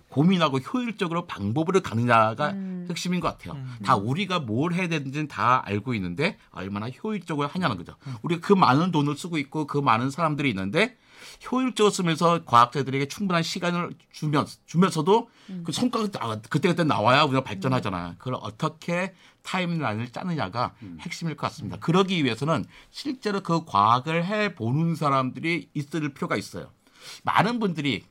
고민하고 효율적으로 방법으로 가느냐가 핵심인 것 같아요. 다 우리가 뭘 해야 되는지는 다 알고 있는데 얼마나 효율적으로 하냐는 거죠. 우리가 그 많은 돈을 쓰고 있고 그 많은 사람들이 있는데 효율적으로 쓰면서 과학자들에게 충분한 시간을 주면, 주면서도 그 성과가 나- 그때그때 나와야 우리가 발전하잖아요. 그걸 어떻게 타임라인을 짜느냐가 핵심일 것 같습니다. 그러기 위해서는 실제로 그 과학을 해 보는 사람들이 있을 필요가 있어요. 많은 분들이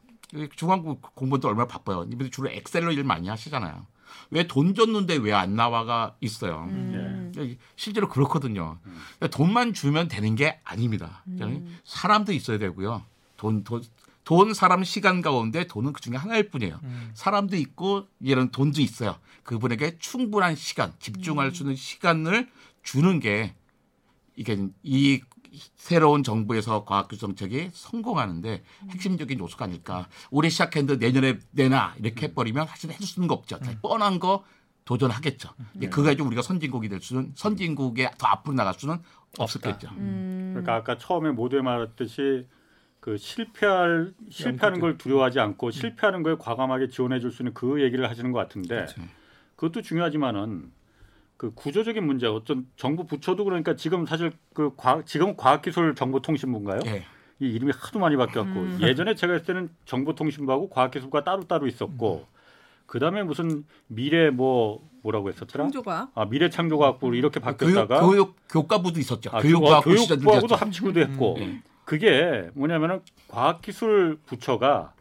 중앙고 공부도 얼마나 바빠요. 이분들 주로 엑셀로 일 많이 하시잖아요. 왜 돈 줬는데 왜 안 나와가 있어요. 음. 실제로 그렇거든요. 그러니까 돈만 주면 되는 게 아닙니다. 그러니까 사람도 있어야 되고요. 돈, 돈, 돈, 사람, 시간 가운데 돈은 그 중에 하나일 뿐이에요. 사람도 있고 이런 돈도 있어요. 그분에게 충분한 시간, 집중할 수 있는 시간을 주는 게 이게 이 새로운 정부에서 과학기술 정책이 성공하는데 핵심적인 요소가 아닐까. 올해 시작했는데 내년에 내나 이렇게 해버리면 사실 해줄 수 있는 거 없죠. 다 뻔한 거 도전하겠죠. 이제 그거 가지고 우리가 선진국이 될 수는 선진국에 더 앞으로 나갈 수는 없었겠죠. 음. 그러니까 아까 처음에 모두에 말했듯이 그 실패할 실패하는 걸 두려워하지 않고 실패하는 거에 과감하게 지원해 줄 수 있는 그 얘기를 하시는 것 같은데 그렇죠. 그것도 중요하지만은 그 구조적인 문제 어떤 정부 부처도 그러니까 지금 사실 그 과, 지금 과학기술정보통신부인가요? 예. 이 이름이 하도 많이 바뀌었고 음. 예전에 제가 했을 때는 정보통신부하고 과학기술과 따로따로 있었고 그다음에 무슨 미래 뭐 뭐라고 했었더라? 창조가 아 미래 창조과학부 이렇게 교육, 바뀌었다가 교육 교과부도 있었죠. 아, 교육과학부 교육, 시절도 교육과학부도. 합치고도 했고 음. 그게 뭐냐면은 과학기술 부처가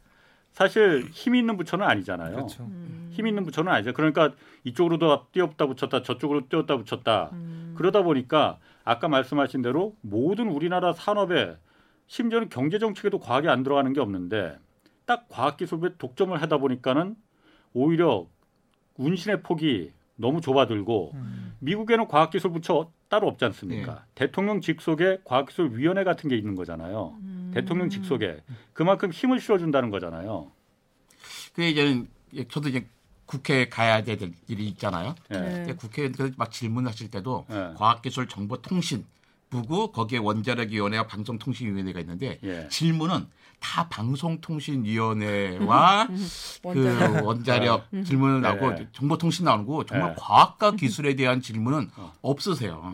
사실 힘 있는 부처는 아니잖아요. 그렇죠. 음. 힘 있는 부처는 아니죠. 그러니까 이쪽으로도 띄었다 붙였다 저쪽으로 띄었다 붙였다. 그러다 보니까 아까 말씀하신 대로 모든 우리나라 산업에 심지어는 경제 정책에도 과학이 안 들어가는 게 없는데 딱 과학기술부에 독점을 하다 보니까는 오히려 운신의 폭이 너무 좁아들고 음. 미국에는 과학기술 부처 따로 없지 않습니까? 대통령 직속에 과학기술위원회 같은 게 있는 거잖아요. 음. 대통령 직속에 그만큼 힘을 실어준다는 거잖아요. 그게 이제 저도 이제 국회에 가야 될 일이 있잖아요. 예. 네. 국회의원들 막 질문하실 때도 예. 과학기술정보통신 부고 거기에 원자력위원회와 방송통신위원회가 있는데 예. 질문은 다 방송통신위원회와 원자력. 그 원자력 질문을 나오고 네. 정보통신 나오는 거 정말 네. 과학과 기술에 대한 질문은 어. 없으세요.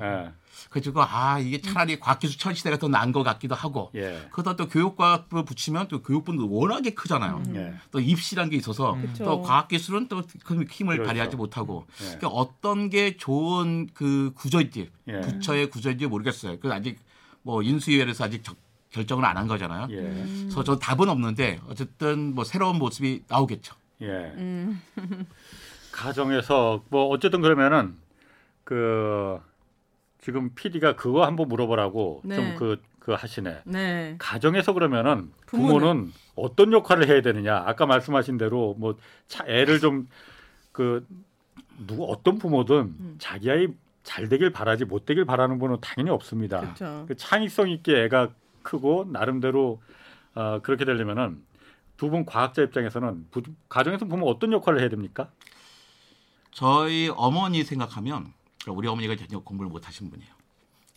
예. 그래가지고 아 이게 차라리 과학기술 첨시대가 더 나은 것 같기도 하고 예. 그러다 또 교육과학을 붙이면 또 교육분도 워낙에 크잖아요. 예. 또 입시란 게 있어서 그쵸. 또 과학기술은 또 그 힘을 그렇죠. 발휘하지 못하고 예. 그러니까 어떤 게 좋은 그 구조인지 예. 부처의 구조인지 모르겠어요. 그 아직 뭐 인수위원회에서 아직 적- 결정을 안 한 거잖아요. 예. 그래서 저 답은 없는데 어쨌든 뭐 새로운 모습이 나오겠죠. 예. 음. 가정에서 뭐 어쨌든 그러면은 그 지금 PD가 그거 한번 물어보라고 네. 좀그 그 하시네. 네. 가정에서 그러면은 부모는? 부모는 어떤 역할을 해야 되느냐? 아까 말씀하신 대로 뭐 차, 애를 좀그 누구 어떤 부모든 음. 자기 아이 잘 되길 바라지 못 되길 바라는 분은 당연히 없습니다. 그렇죠. 그 창의성 있게 애가 크고 나름대로 어, 그렇게 되려면은 두 분 과학자 입장에서는 부, 가정에서 보면 어떤 역할을 해야 됩니까? 저희 어머니 생각하면 우리 어머니가 전혀 공부를 못 하신 분이에요.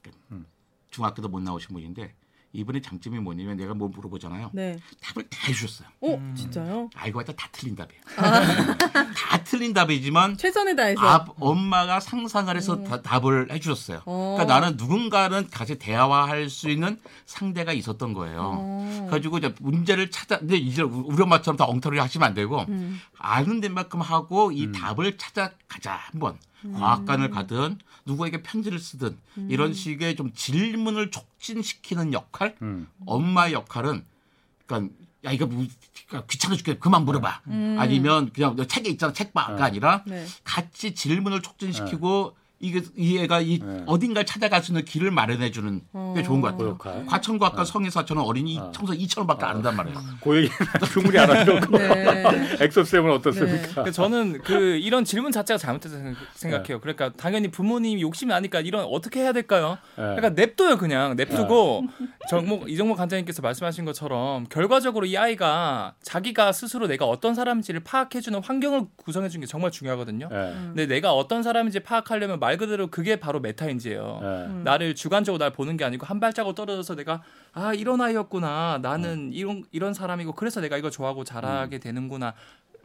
그러니까 음. 중학교도 못 나오신 분인데 이분의 장점이 뭐냐면 내가 뭐 물어보잖아요. 네. 답을 다 해주셨어요. 어, 음. 진짜요? 알고 봤자 다 틀린 답이에요. 아. 다 틀린 답이지만 최선을 다해서. 아, 엄마가 상상을 해서 다- 답을 해주셨어요. 어. 그러니까 나는 누군가는 같이 대화할 수 있는 상대가 있었던 거예요. 어. 가지고 이제 문제를 찾아, 근데 이제 우리 엄마처럼 다 엉터리 하시면 안 되고 음. 아는 데만큼 하고 이 음. 답을 찾아가자 한번 음. 과학관을 가든 누구에게 편지를 쓰든 이런 식의 좀 질문을 촉진시키는 역할, 음. 엄마의 역할은 그러니까 야 이거 뭐, 그러니까 귀찮아 죽겠 그만 물어봐. 음. 아니면 그냥 너 책에 있잖아 책 봐가 어. 아니라 네. 같이 질문을 촉진시키고 이게 이 애가 이 네. 어딘가를 찾아갈 수 있는 길을 마련해 주는 게 좋은 것그 같아요. 역할. 과천과학과 성인사천은 어린이 어. 청소 2천원밖에 안 한단 말이에요. 그 얘기 충분히 알아들었고 네. 엑소쌤은 어떻습니까? 그러니까 저는 그 이런 질문 자체가 잘못됐다고 생각- 생각해요. 그러니까 당연히 부모님이 욕심이 나니까 이런 어떻게 해야 될까요? 예. 그러니까 냅둬요 그냥 냅두고 정목 이정목 간장님께서 말씀하신 것처럼 결과적으로 이 아이가 자기가 스스로 내가 어떤 사람인지를 파악해주는 환경을 구성해주는 게 정말 중요하거든요. 예. 근데 내가 어떤 사람인지 파악하려면 말 그대로 그게 바로 메타인지예요. 예. 나를 주관적으로 날 보는 게 아니고 한 발자국 떨어져서 내가 아 이런 아이였구나 나는 이런 이런 사람이고 그래서 내가 이거 좋아하고 잘하게 되는구나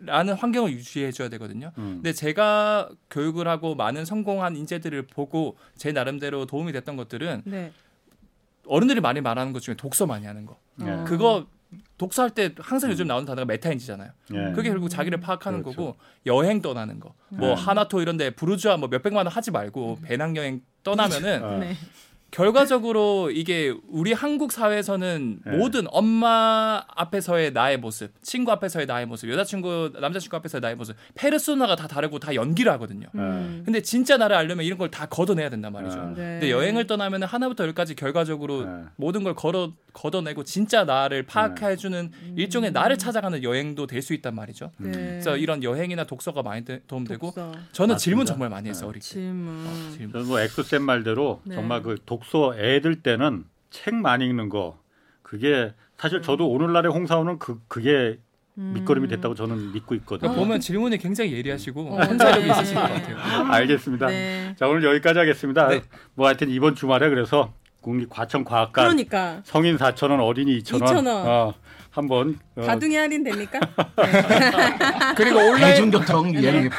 라는 환경을 유지해 줘야 되거든요. 음. 근데 제가 교육을 하고 많은 성공한 인재들을 보고 제 나름대로 도움이 됐던 것들은 네. 어른들이 많이 말하는 것 중에 독서 많이 하는 거. 예. 어. 그거 독서할 때 항상 요즘 나오는 단어가 메타인지잖아요. 예. 그게 결국 자기를 파악하는 그렇죠. 거고 여행 떠나는 거. 뭐 네. 하나토 이런 데 부르주아 뭐 몇백만 원 하지 말고 배낭여행 떠나면은 어. 네. 결과적으로 이게 우리 한국 사회에서는 네. 모든 엄마 앞에서의 나의 모습, 친구 앞에서의 나의 모습, 여자친구, 남자친구 앞에서의 나의 모습, 페르소나가 다 다르고 다 연기를 하거든요. 음. 근데 진짜 나를 알려면 이런 걸 다 걷어내야 된단 말이죠. 네. 네. 근데 여행을 떠나면 하나부터 열까지 결과적으로 네. 모든 걸 걸어 걷어내고 진짜 나를 파악해주는 일종의 나를 찾아가는 여행도 될 수 있단 말이죠. 네. 그래서 이런 여행이나 독서가 많이 되- 도움되고 독서. 저는 맞습니다. 질문 정말 많이 했어요 어릴 때. 질문. 어, 질문. 저는 뭐 엑소쌤 말대로 네. 정말 그 독서 애들 때는 책 많이 읽는 거 그게 사실 저도 오늘날의 홍사원은 그 그게 밑거름이 됐다고 저는 믿고 있거든요. 그러니까 보면 질문이 굉장히 예리하시고 어, 혼자력이 네. 있으신 것 같아요. 알겠습니다. 네. 자 오늘 여기까지 하겠습니다. 네. 뭐 하여튼 이번 주말에 그래서 국립과천과학관 그러니까 성인 4천 원, 어린이 2천 원, 2,000 원. 어, 한번 어, 가등이 할인 됩니까? 그리고 온라인 대중교통. 자,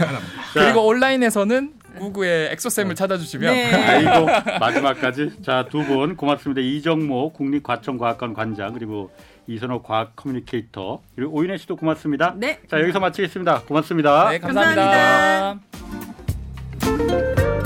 그리고 온라인에서는 구구의 엑소쌤을 찾아주시면 네. 아이고 마지막까지 자 두 분 고맙습니다. 이정모 국립과천과학관 관장 그리고 이선호 과학 커뮤니케이터 그리고 오인혜 씨도 고맙습니다. 네. 자 여기서 마치겠습니다. 고맙습니다. 네 감사합니다. 감사합니다.